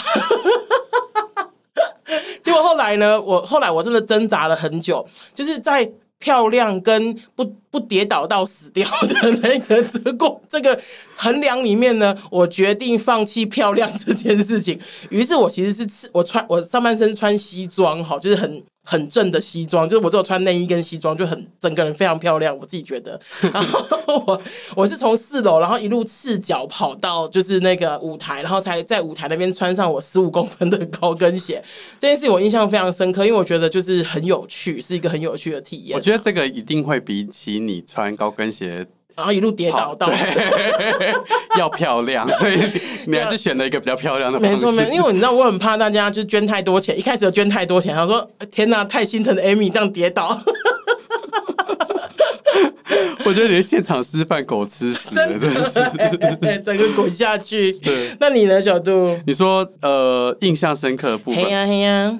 结果后来呢，我后来我真的挣扎了很久，就是在。漂亮跟不不跌倒到死掉的那个这个这个衡量里面呢，我决定放弃漂亮这件事情。于是我其实是我穿我上半身穿西装，哈，就是很。很正的西装，就是我只有穿内衣跟西装，就很整个人非常漂亮，我自己觉得。然后我我是从四楼，然后一路赤脚跑到就是那个舞台，然后才在舞台那边穿上我十五 公分的高跟鞋。这件事我印象非常深刻，因为我觉得就是很有趣，是一个很有趣的体验。我觉得这个一定会比起你穿高跟鞋。然后一路跌倒到，要漂亮，所以你还是选了一个比较漂亮的方式。没错，没错，因为你知道我很怕大家就捐太多钱，一开始就捐太多钱，他说：“天哪，太心疼的 Amy 这样跌倒。”我觉得你的现场示范狗吃屎，真的是整个滚下去。对，那你呢，小杜？你说呃，印象深刻的部分？嘿呀嘿呀。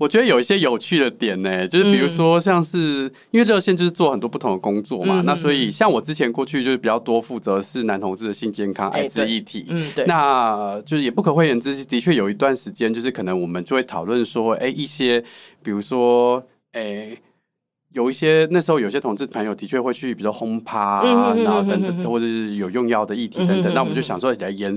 我觉得有一些有趣的点呢，就是比如说像是、嗯、因为热线就是做很多不同的工作嘛，嗯、那所以像我之前过去就是比较多负责是男同志的性健康、艾滋议题，嗯，对，那就是也不可讳言之，的确有一段时间就是可能我们就会讨论说，哎，一些比如说，哎，有一些那时候有些同志朋友的确会去，比如说轰趴啊，然后等等，或者是有用药的议题等等，那我们就想说来严，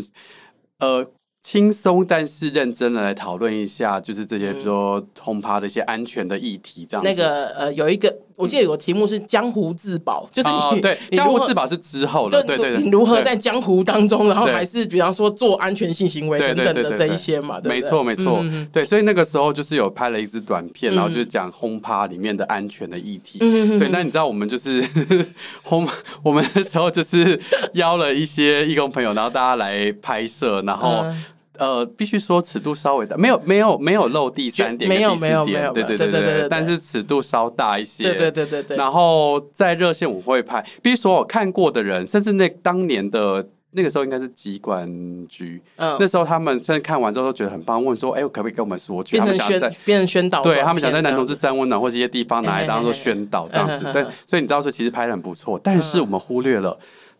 呃。轻松但是认真的来讨论一下，就是这些比如说轰趴的一些安全的议题，这样子。那个呃，有一个我记得有个题目是“江湖自保”，就是你、哦、对江湖自保是之后的，对对对，你如何在江湖当中，然后还是比方说做安全性行为等等的这一些嘛，对，没错没错，嗯、对，所以那个时候就是有拍了一支短片，然后就是讲轰趴里面的安全的议题。嗯、对，那你知道我们就是 轰，我们那时候就是邀了一些义工朋友，然后大家来拍摄，然后。嗯呃，必须说尺度稍微大，没有没有没有漏第三点，没有没有没有，对对对对，但是尺度稍大一些，对对对对对。然后在热线我会拍，必须说我看过的人，甚至那当年的那个时候应该是机关局，嗯，那时候他们甚至看完之后都觉得很棒，问说，哎，可不可以跟我们说句？他们想在变成宣导，对他们想在男同志三温暖或这些地方拿来当做宣导这样子，但所以你知道说其实拍的很不错，但是我们忽略了。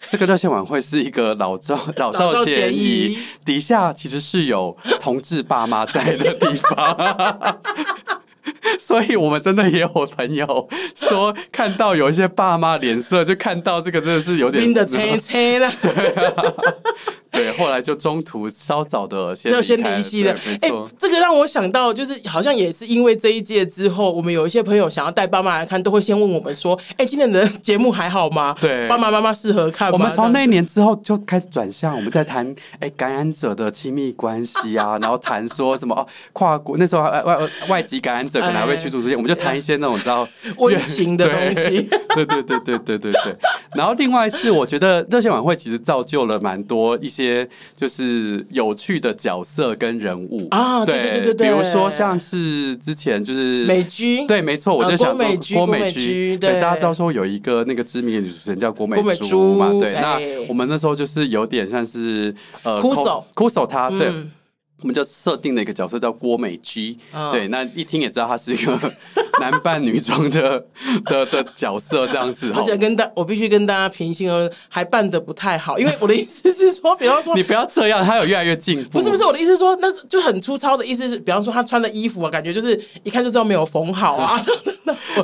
这个热线晚会是一个老 少老少咸宜，底下其实是有同志爸妈在的地方，所以我们真的也有朋友说看到有一些爸妈脸色，就看到这个真的是有点冰的切切的，对啊。来就中途稍早的先就先离席了。哎、欸，这个让我想到，就是好像也是因为这一届之后，我们有一些朋友想要带爸妈来看，都会先问我们说：“哎、欸，今天的节目还好吗？对，爸爸妈妈适合看吗？”我们从那一年之后就开始转向，我们在谈哎感染者的亲密关系啊，然后谈说什么哦跨国那时候外外外籍感染者可能还会驱逐出境，我们就谈一些那种你知道 温情的东西。对对对对对对对。然后另外是我觉得热线晚会其实造就了蛮多一些。些就是有趣的角色跟人物。啊，对对对对，比如说像是之前就是美居，对，没错，我就想说郭美居，对，大家知道说有一个那个知名的女主持人叫郭美珠嘛，对，那我们那时候就是有点像是呃，哭手。哭手他，对。我们就设定了一个角色叫郭美姬，嗯、对，那一听也知道他是一个 男扮女装的的的角色这样子。而且跟大，我必须跟大家平心而论，还扮的不太好，因为我的意思是说，比方说，你不要这样，他有越来越进步。不是不是，我的意思是说，那就很粗糙的意思是，比方说他穿的衣服啊，感觉就是一看就知道没有缝好啊。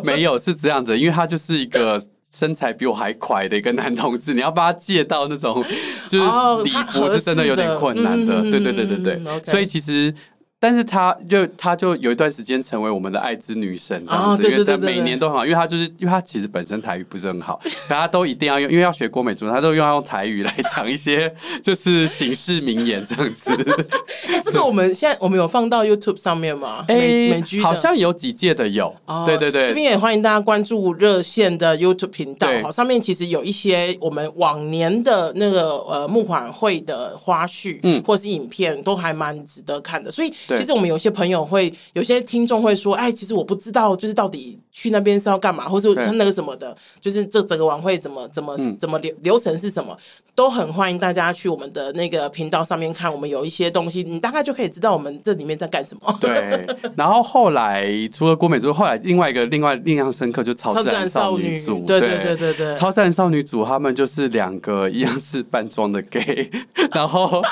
没有，是这样子，因为他就是一个。身材比我还快的一个男同志，你要帮他借到那种就是礼服是真的有点困难的，对对对对对，所以其实。但是她就她就有一段时间成为我们的爱之女神这样子，因为他每年都很好，因为她就是因为她其实本身台语不是很好，大家都一定要用，因为要学郭美珠，她都用要用台语来讲一些 就是形式名言这样子。哎，这个我们现在我们有放到 YouTube 上面吗？哎，好像有几届的有，对对对。这边也欢迎大家关注热线的 YouTube 频道，好，上面其实有一些我们往年的那个呃募款会的花絮，嗯，或者是影片都还蛮值得看的，所以。其实我们有些朋友会，有些听众会说：“哎，其实我不知道，就是到底去那边是要干嘛，或是看那个什么的，就是这整个晚会怎么怎么怎么流流程是什么，都很欢迎大家去我们的那个频道上面看。我们有一些东西，你大概就就可以知道我们这里面在干什么。对，然后后来除了郭美珠，后来另外一个另外印象深刻就超自然少女组，对对对对对，超自然少女组他们就是两个一样是扮装的 gay，然后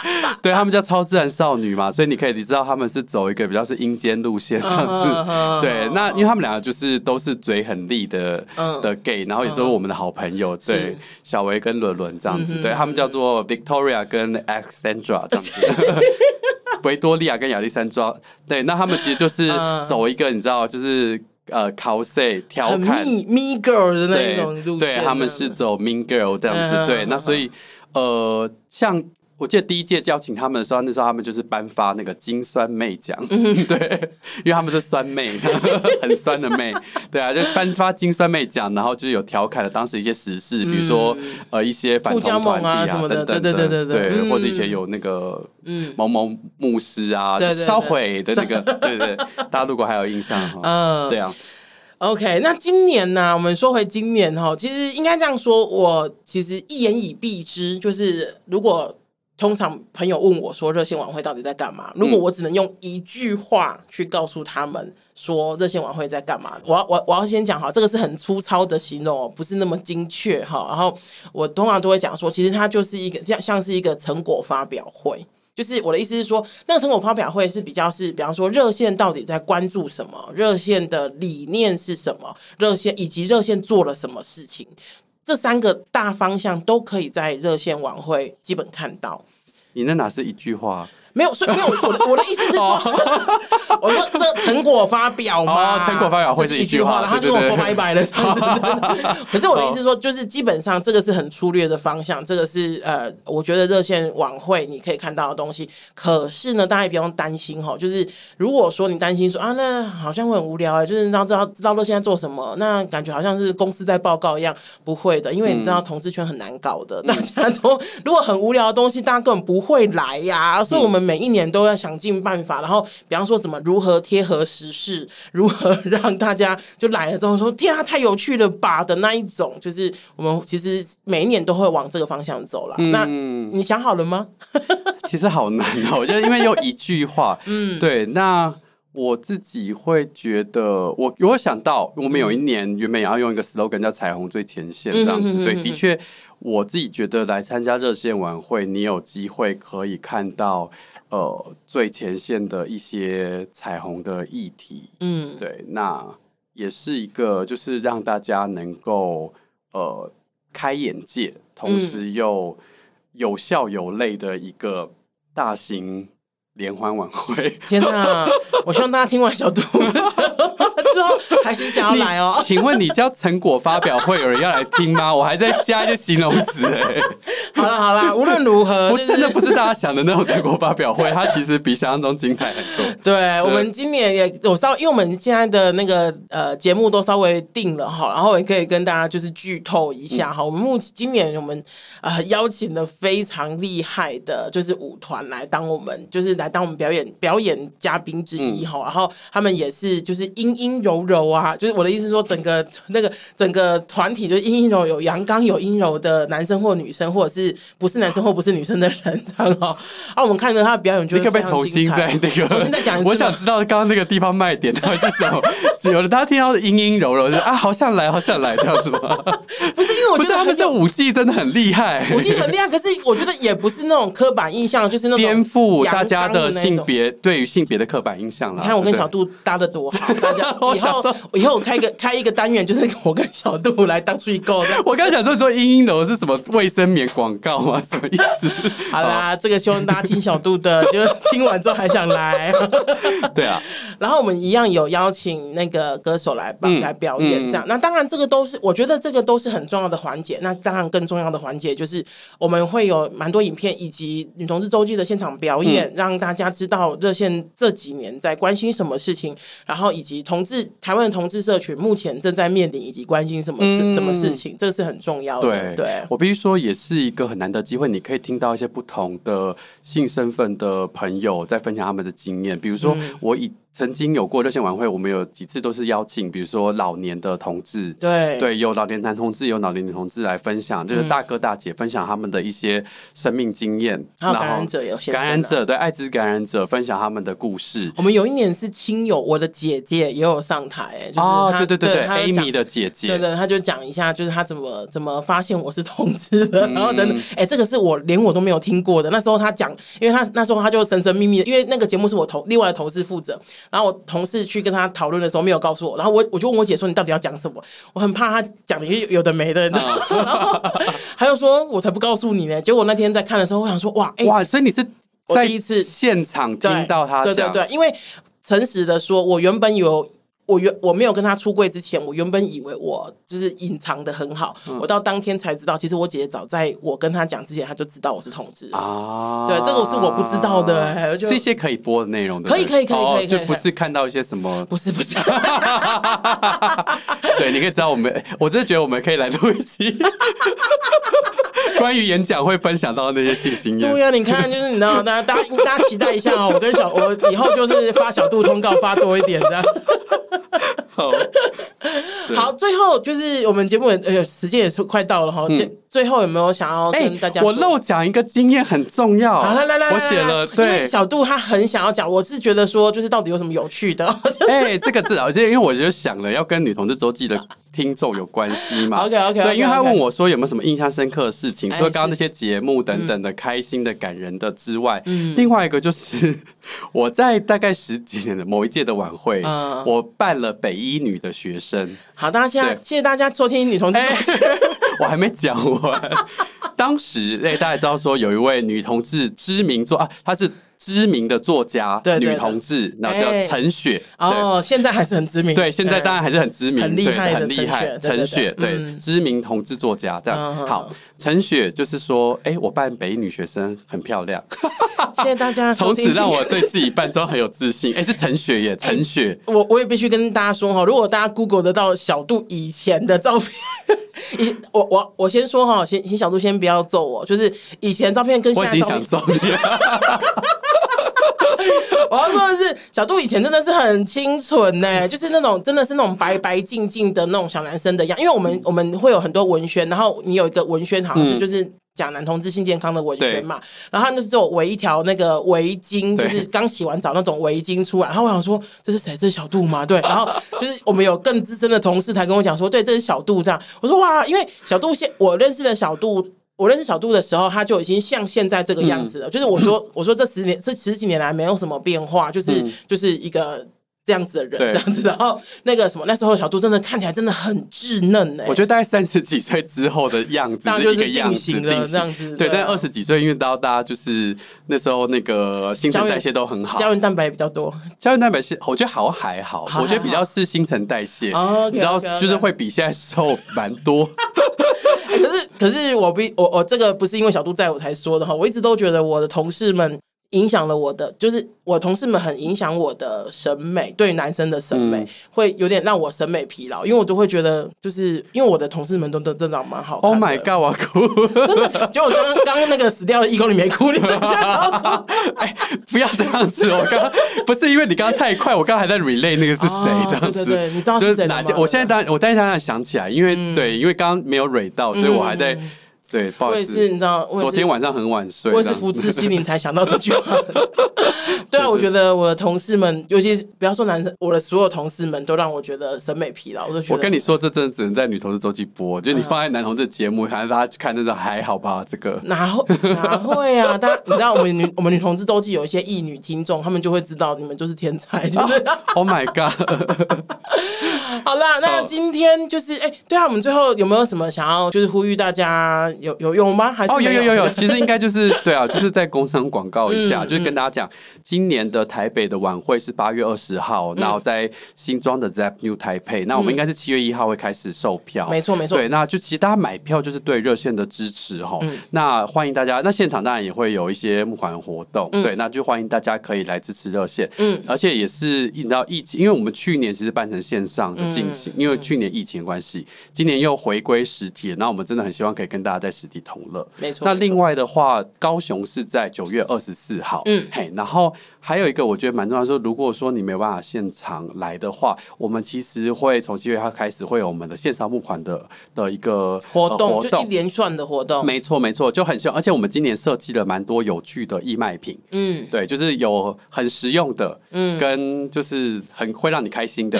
对他们叫超自然少女嘛，所以你可以你知道他们是走一个比较是阴间路线这样子，对，那因为他们两个就是都是嘴很利的的 gay，然后也是我们的好朋友，对，小维跟伦伦这样子，对他们叫做 Victoria 跟 Alexandra 这样子。维多利亚跟亚历山庄，对，那他们其实就是走一个，你知道，就是呃，cos 调侃 mean girl 的那种路线，对，他们是走 mean girl 这样子，对，那所以呃，像。我记得第一届邀请他们的时候，那时候他们就是颁发那个金酸妹奖，对，因为他们是酸妹，很酸的妹，对啊，就颁发金酸妹奖，然后就是有调侃了当时一些时事，比如说呃一些反同团体啊什么的，对对对对对，或者以前有那个某某牧师啊烧毁的那个，对对，大家如果还有印象哈，嗯，对啊，OK，那今年呢，我们说回今年哈，其实应该这样说，我其实一言以蔽之，就是如果。通常朋友问我说热线晚会到底在干嘛？如果我只能用一句话去告诉他们说热线晚会在干嘛，我要我我要先讲哈，这个是很粗糙的形容，不是那么精确哈。然后我通常都会讲说，其实它就是一个像像是一个成果发表会，就是我的意思是说，那个成果发表会是比较是，比方说热线到底在关注什么，热线的理念是什么，热线以及热线做了什么事情。这三个大方向都可以在热线晚会基本看到。你那哪是一句话？没有，所以没有。我的我的意思是说，我说这成果发表嘛，成果发表会是一句话，然后他就跟我说拜拜了。可是我的意思是说，就是基本上这个是很粗略的方向，这个是呃，我觉得热线晚会你可以看到的东西。可是呢，大家也不用担心哈，就是如果说你担心说啊，那好像会很无聊哎，就是你知道知道知道热线在做什么，那感觉好像是公司在报告一样，不会的，因为你知道同志圈很难搞的，大家都如果很无聊的东西，大家根本不会来呀，所以我们。每一年都要想尽办法，然后比方说怎么如何贴合时事，如何让大家就来了之后说天啊，太有趣了吧的那一种，就是我们其实每一年都会往这个方向走了。嗯、那你想好了吗？其实好难哦，我觉得因为有一句话，嗯，对。那我自己会觉得，我有想到，我们有一年原本也要用一个 slogan 叫“彩虹最前线”这样子，对，的确，我自己觉得来参加热线晚会，你有机会可以看到。呃，最前线的一些彩虹的议题，嗯，对，那也是一个，就是让大家能够呃开眼界，同时又有笑有泪的一个大型联欢晚会。天哪！我希望大家听完小杜。之后还是想要来哦？请问你叫成果发表会有人要来听吗？我还在加一些形容词哎。好了好了，无论如何，不真的不是大家想的那种成果发表会，它其实比想象中精彩很多。对，我们今年也我稍，因为我们现在的那个呃节目都稍微定了哈，然后也可以跟大家就是剧透一下哈。我们目前今年我们呃邀请了非常厉害的，就是舞团来当我们就是来当我们表演表演嘉宾之一哈。然后他们也是就是阴阴柔柔啊，就是我的意思是说，整个 那个整个团体就是阴阴柔有阳刚有阴柔的男生或女生，或者是不是男生或不是女生的人，这样哦。啊，我们看着他的表演就会非常精彩。你可不可以重新在那个重新再讲一次？我想知道刚刚那个地方卖点到底是什么？有的大家听到阴阴柔柔，就啊，好想来，好想来这样子吗？不是，因为我觉得他们这武技真的很厉害，武技很厉害。可是我觉得也不是那种刻板印象，就是那种颠覆大家的性别对于性别的刻板印象了。你看我跟小杜搭的多好，大家 以后。以后我开一个开一个单元，就是我跟小杜来当预购。我刚想说，说阴阴楼是什么卫生棉广告吗？什么意思？好啦，这个希望大家听小杜的，就是听完之后还想来。对啊，然后我们一样有邀请那个歌手来帮来表演，这样。那当然，这个都是我觉得这个都是很重要的环节。那当然，更重要的环节就是我们会有蛮多影片以及女同志周记的现场表演，让大家知道热线这几年在关心什么事情，然后以及同志。台湾的同志社群目前正在面临以及关心什么事、嗯、什么事情，这个是很重要的。对，对我必须说，也是一个很难得机会，你可以听到一些不同的性身份的朋友在分享他们的经验。比如说，我以曾经有过热线晚会，我们有几次都是邀请，比如说老年的同志，对。对，有老年男同志，有老年女同志来分享，就是大哥大姐分享他们的一些生命经验，然后感染者有感染者对艾滋感染者分享他们的故事。我们有一年是亲友，我的姐姐也有上台，哎，就是哦，对对对对，Amy 的姐姐，对对，他就讲一下，就是他怎么怎么发现我是同志的，然后等等，哎，这个是我连我都没有听过的。那时候他讲，因为他那时候他就神神秘秘的，因为那个节目是我同另外的同事负责，然后我同事去跟他讨论的时候没有告诉我，然后我我就问我姐说，你到底要讲什么？我很怕他讲的有有的没的，然后他就说我才不告诉你呢。结果那天在看的时候，我想说哇，哎哇，所以你是在第一次现场听到他讲，对对对，因为诚实的说，我原本有。我原我没有跟他出柜之前，我原本以为我就是隐藏的很好，嗯、我到当天才知道，其实我姐姐早在我跟他讲之前，他就知道我是同志啊。对，这个是我不知道的、欸，是一些可以播的内容的，可以可以可以可以，就不是看到一些什么，不是不是。对，你可以知道我们，我真的觉得我们可以来录一期 关于演讲会分享到那些性经验。对呀、啊，你看，就是你知道，大家大家大家期待一下哦，我跟小我以后就是发小度通告发多一点这样。好，好，最后就是我们节目呃时间也是快到了哈，最、嗯、最后有没有想要跟大家？欸、我漏讲一个经验很重要，好来来来，我写了，对，小杜他很想要讲，我是觉得说就是到底有什么有趣的？哎、欸，这个字啊，就，因为我就想了要跟女同志周记的。听众有关系嘛？OK OK，对，因为他问我说有没有什么印象深刻的事情，除了刚刚那些节目等等的开心的、感人的之外，嗯，另外一个就是我在大概十几年的某一届的晚会，嗯，我办了北一女的学生。好，大家现在谢谢大家收听女同志 我还没讲完。当时哎，大家知道说有一位女同志知名作啊，她是。知名的作家，女同志，然后叫陈雪。哦，现在还是很知名。对，现在当然还是很知名，很厉害，很厉害。陈雪，对，知名同志作家。这样好，陈雪就是说，哎，我扮北一女学生很漂亮。谢谢大家，从此让我对自己扮装很有自信。哎，是陈雪耶，陈雪。我我也必须跟大家说哈，如果大家 Google 得到小杜以前的照片，以我我我先说哈，先请小杜先不要揍我，就是以前照片跟现在照片。我已经想揍你了。我要说的是，小杜以前真的是很清纯呢，就是那种真的是那种白白净净的那种小男生的样。因为我们我们会有很多文宣，然后你有一个文宣好像是就是讲男同志性健康的文宣嘛，然后他就围一条那个围巾，就是刚洗完澡那种围巾出来。然后我想说，这是谁？这是小杜吗？对。然后就是我们有更资深的同事才跟我讲说，对，这是小杜这样。我说哇，因为小杜现我认识的小杜。我认识小杜的时候，他就已经像现在这个样子了。嗯、就是我说，我说这十年这十几年来没有什么变化，就是、嗯、就是一个这样子的人，这样子。然后那个什么，那时候小杜真的看起来真的很稚嫩哎。我觉得大概三十几岁之后的样子，就是定型了这样子。对，但二十几岁，因为到大家就是那时候那个新陈代谢都很好，胶原蛋白比较多。胶原蛋白是我觉得好还好，我觉得比较是新陈代谢，你知道，就是会比现在瘦蛮多。可是，可是我不，我我这个不是因为小杜在我才说的哈，我一直都觉得我的同事们影响了我的，就是。我同事们很影响我的审美，对男生的审美、嗯、会有点让我审美疲劳，因为我都会觉得，就是因为我的同事们都都真的蛮好看。Oh my god！我哭，真的，就我刚刚那个死掉的义工，你没哭，你怎么哭？哎，不要这样子！我刚刚不是因为你刚刚太快，我刚刚还在 relay 那个是谁这样子。对对对，你知道是谁吗？我现在当我当下想起来，因为、嗯、对，因为刚刚没有 relay 到，所以我还在。嗯对，不好意思，我也是，你知道，昨天晚上很晚睡，我也是福至心灵才想到这句话。对啊，我觉得我的同事们，尤其是不要说男生，我的所有同事们都让我觉觉得审美疲劳。我我跟你说，这真的只能在女同志周记播，就你放在男同志节目，还是大家去看那种还好吧？这个哪会哪会啊？大家你知道，我们女我们女同志周记有一些异女听众，他们就会知道你们就是天才，就是、啊、Oh my god！好啦，那今天就是哎、欸，对啊，我们最后有没有什么想要就是呼吁大家有有有吗？还是有、哦、有？有有有，其实应该就是 对啊，就是在工商广告一下，嗯、就是跟大家讲，今年的台北的晚会是八月二十号，嗯、然后在新庄的 Zap New Taipei，那我们应该是七月一号会开始售票，没错没错，对，那就其实大家买票就是对热线的支持哈，嗯、那欢迎大家，那现场当然也会有一些募款活动，嗯、对，那就欢迎大家可以来支持热线，嗯，而且也是你知道疫情，因为我们去年其实办成线上的进行，嗯、因为去年疫情关系，今年又回归实体，那我们真的很希望可以跟大家实体同乐。没错。那另外的话，高雄是在九月二十四号。嗯，嘿，然后还有一个我觉得蛮重要，说如果说你没办法现场来的话，我们其实会从七月一号开始会有我们的线上募款的的一个活动，呃、活动就一连串的活动。没错，没错，就很像，而且我们今年设计了蛮多有趣的义卖品。嗯，对，就是有很实用的，嗯，跟就是很会让你开心的。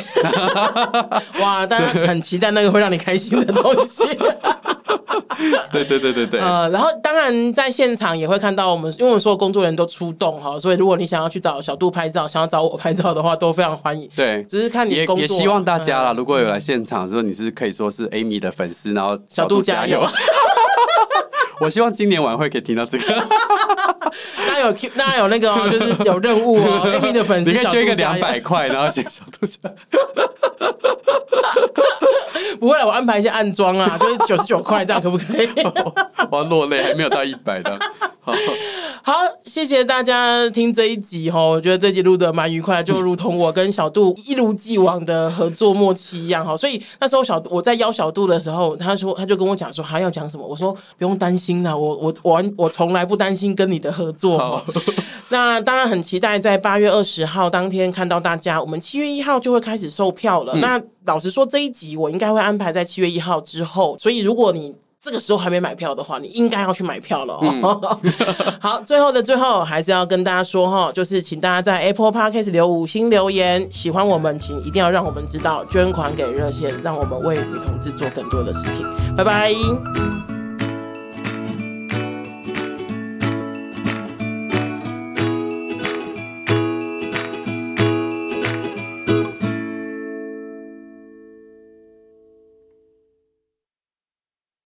哇，大家很期待那个会让你开心的东西。对对对对对。呃，然后当然在现场也会看到我们，因为我们所有工作人员都出动哈，所以如果你想要去找小杜拍照，想要找我拍照的话，都非常欢迎。对，只是看你工作。也也希望大家啦，嗯、如果有来现场，说你是可以说是 Amy 的粉丝，然后小杜加油。我希望今年晚会可以听到这个。那有那有那个、哦，就是有任务哦，Amy 的粉丝，你可以捐一个两百块，然后写小杜加油。不会了，我安排一些暗装啊，就是九十九块这样，可不可以？我要落泪，还没有到一百的。好，好，谢谢大家听这一集哈，我觉得这集录的蛮愉快，就如同我跟小杜一如既往的合作默契一样哈。所以那时候小我在邀小杜的时候，他说他就跟我讲说还要讲什么，我说不用担心啦，我我我我从来不担心跟你的合作。那当然很期待在八月二十号当天看到大家，我们七月一号就会开始售票了。嗯、那老实说，这一集我应该会安排在七月一号之后，所以如果你这个时候还没买票的话，你应该要去买票了哦。嗯、好，最后的最后，还是要跟大家说哈，就是请大家在 Apple Podcast 留五星留言，喜欢我们，请一定要让我们知道，捐款给热线，让我们为女同志做更多的事情。拜拜。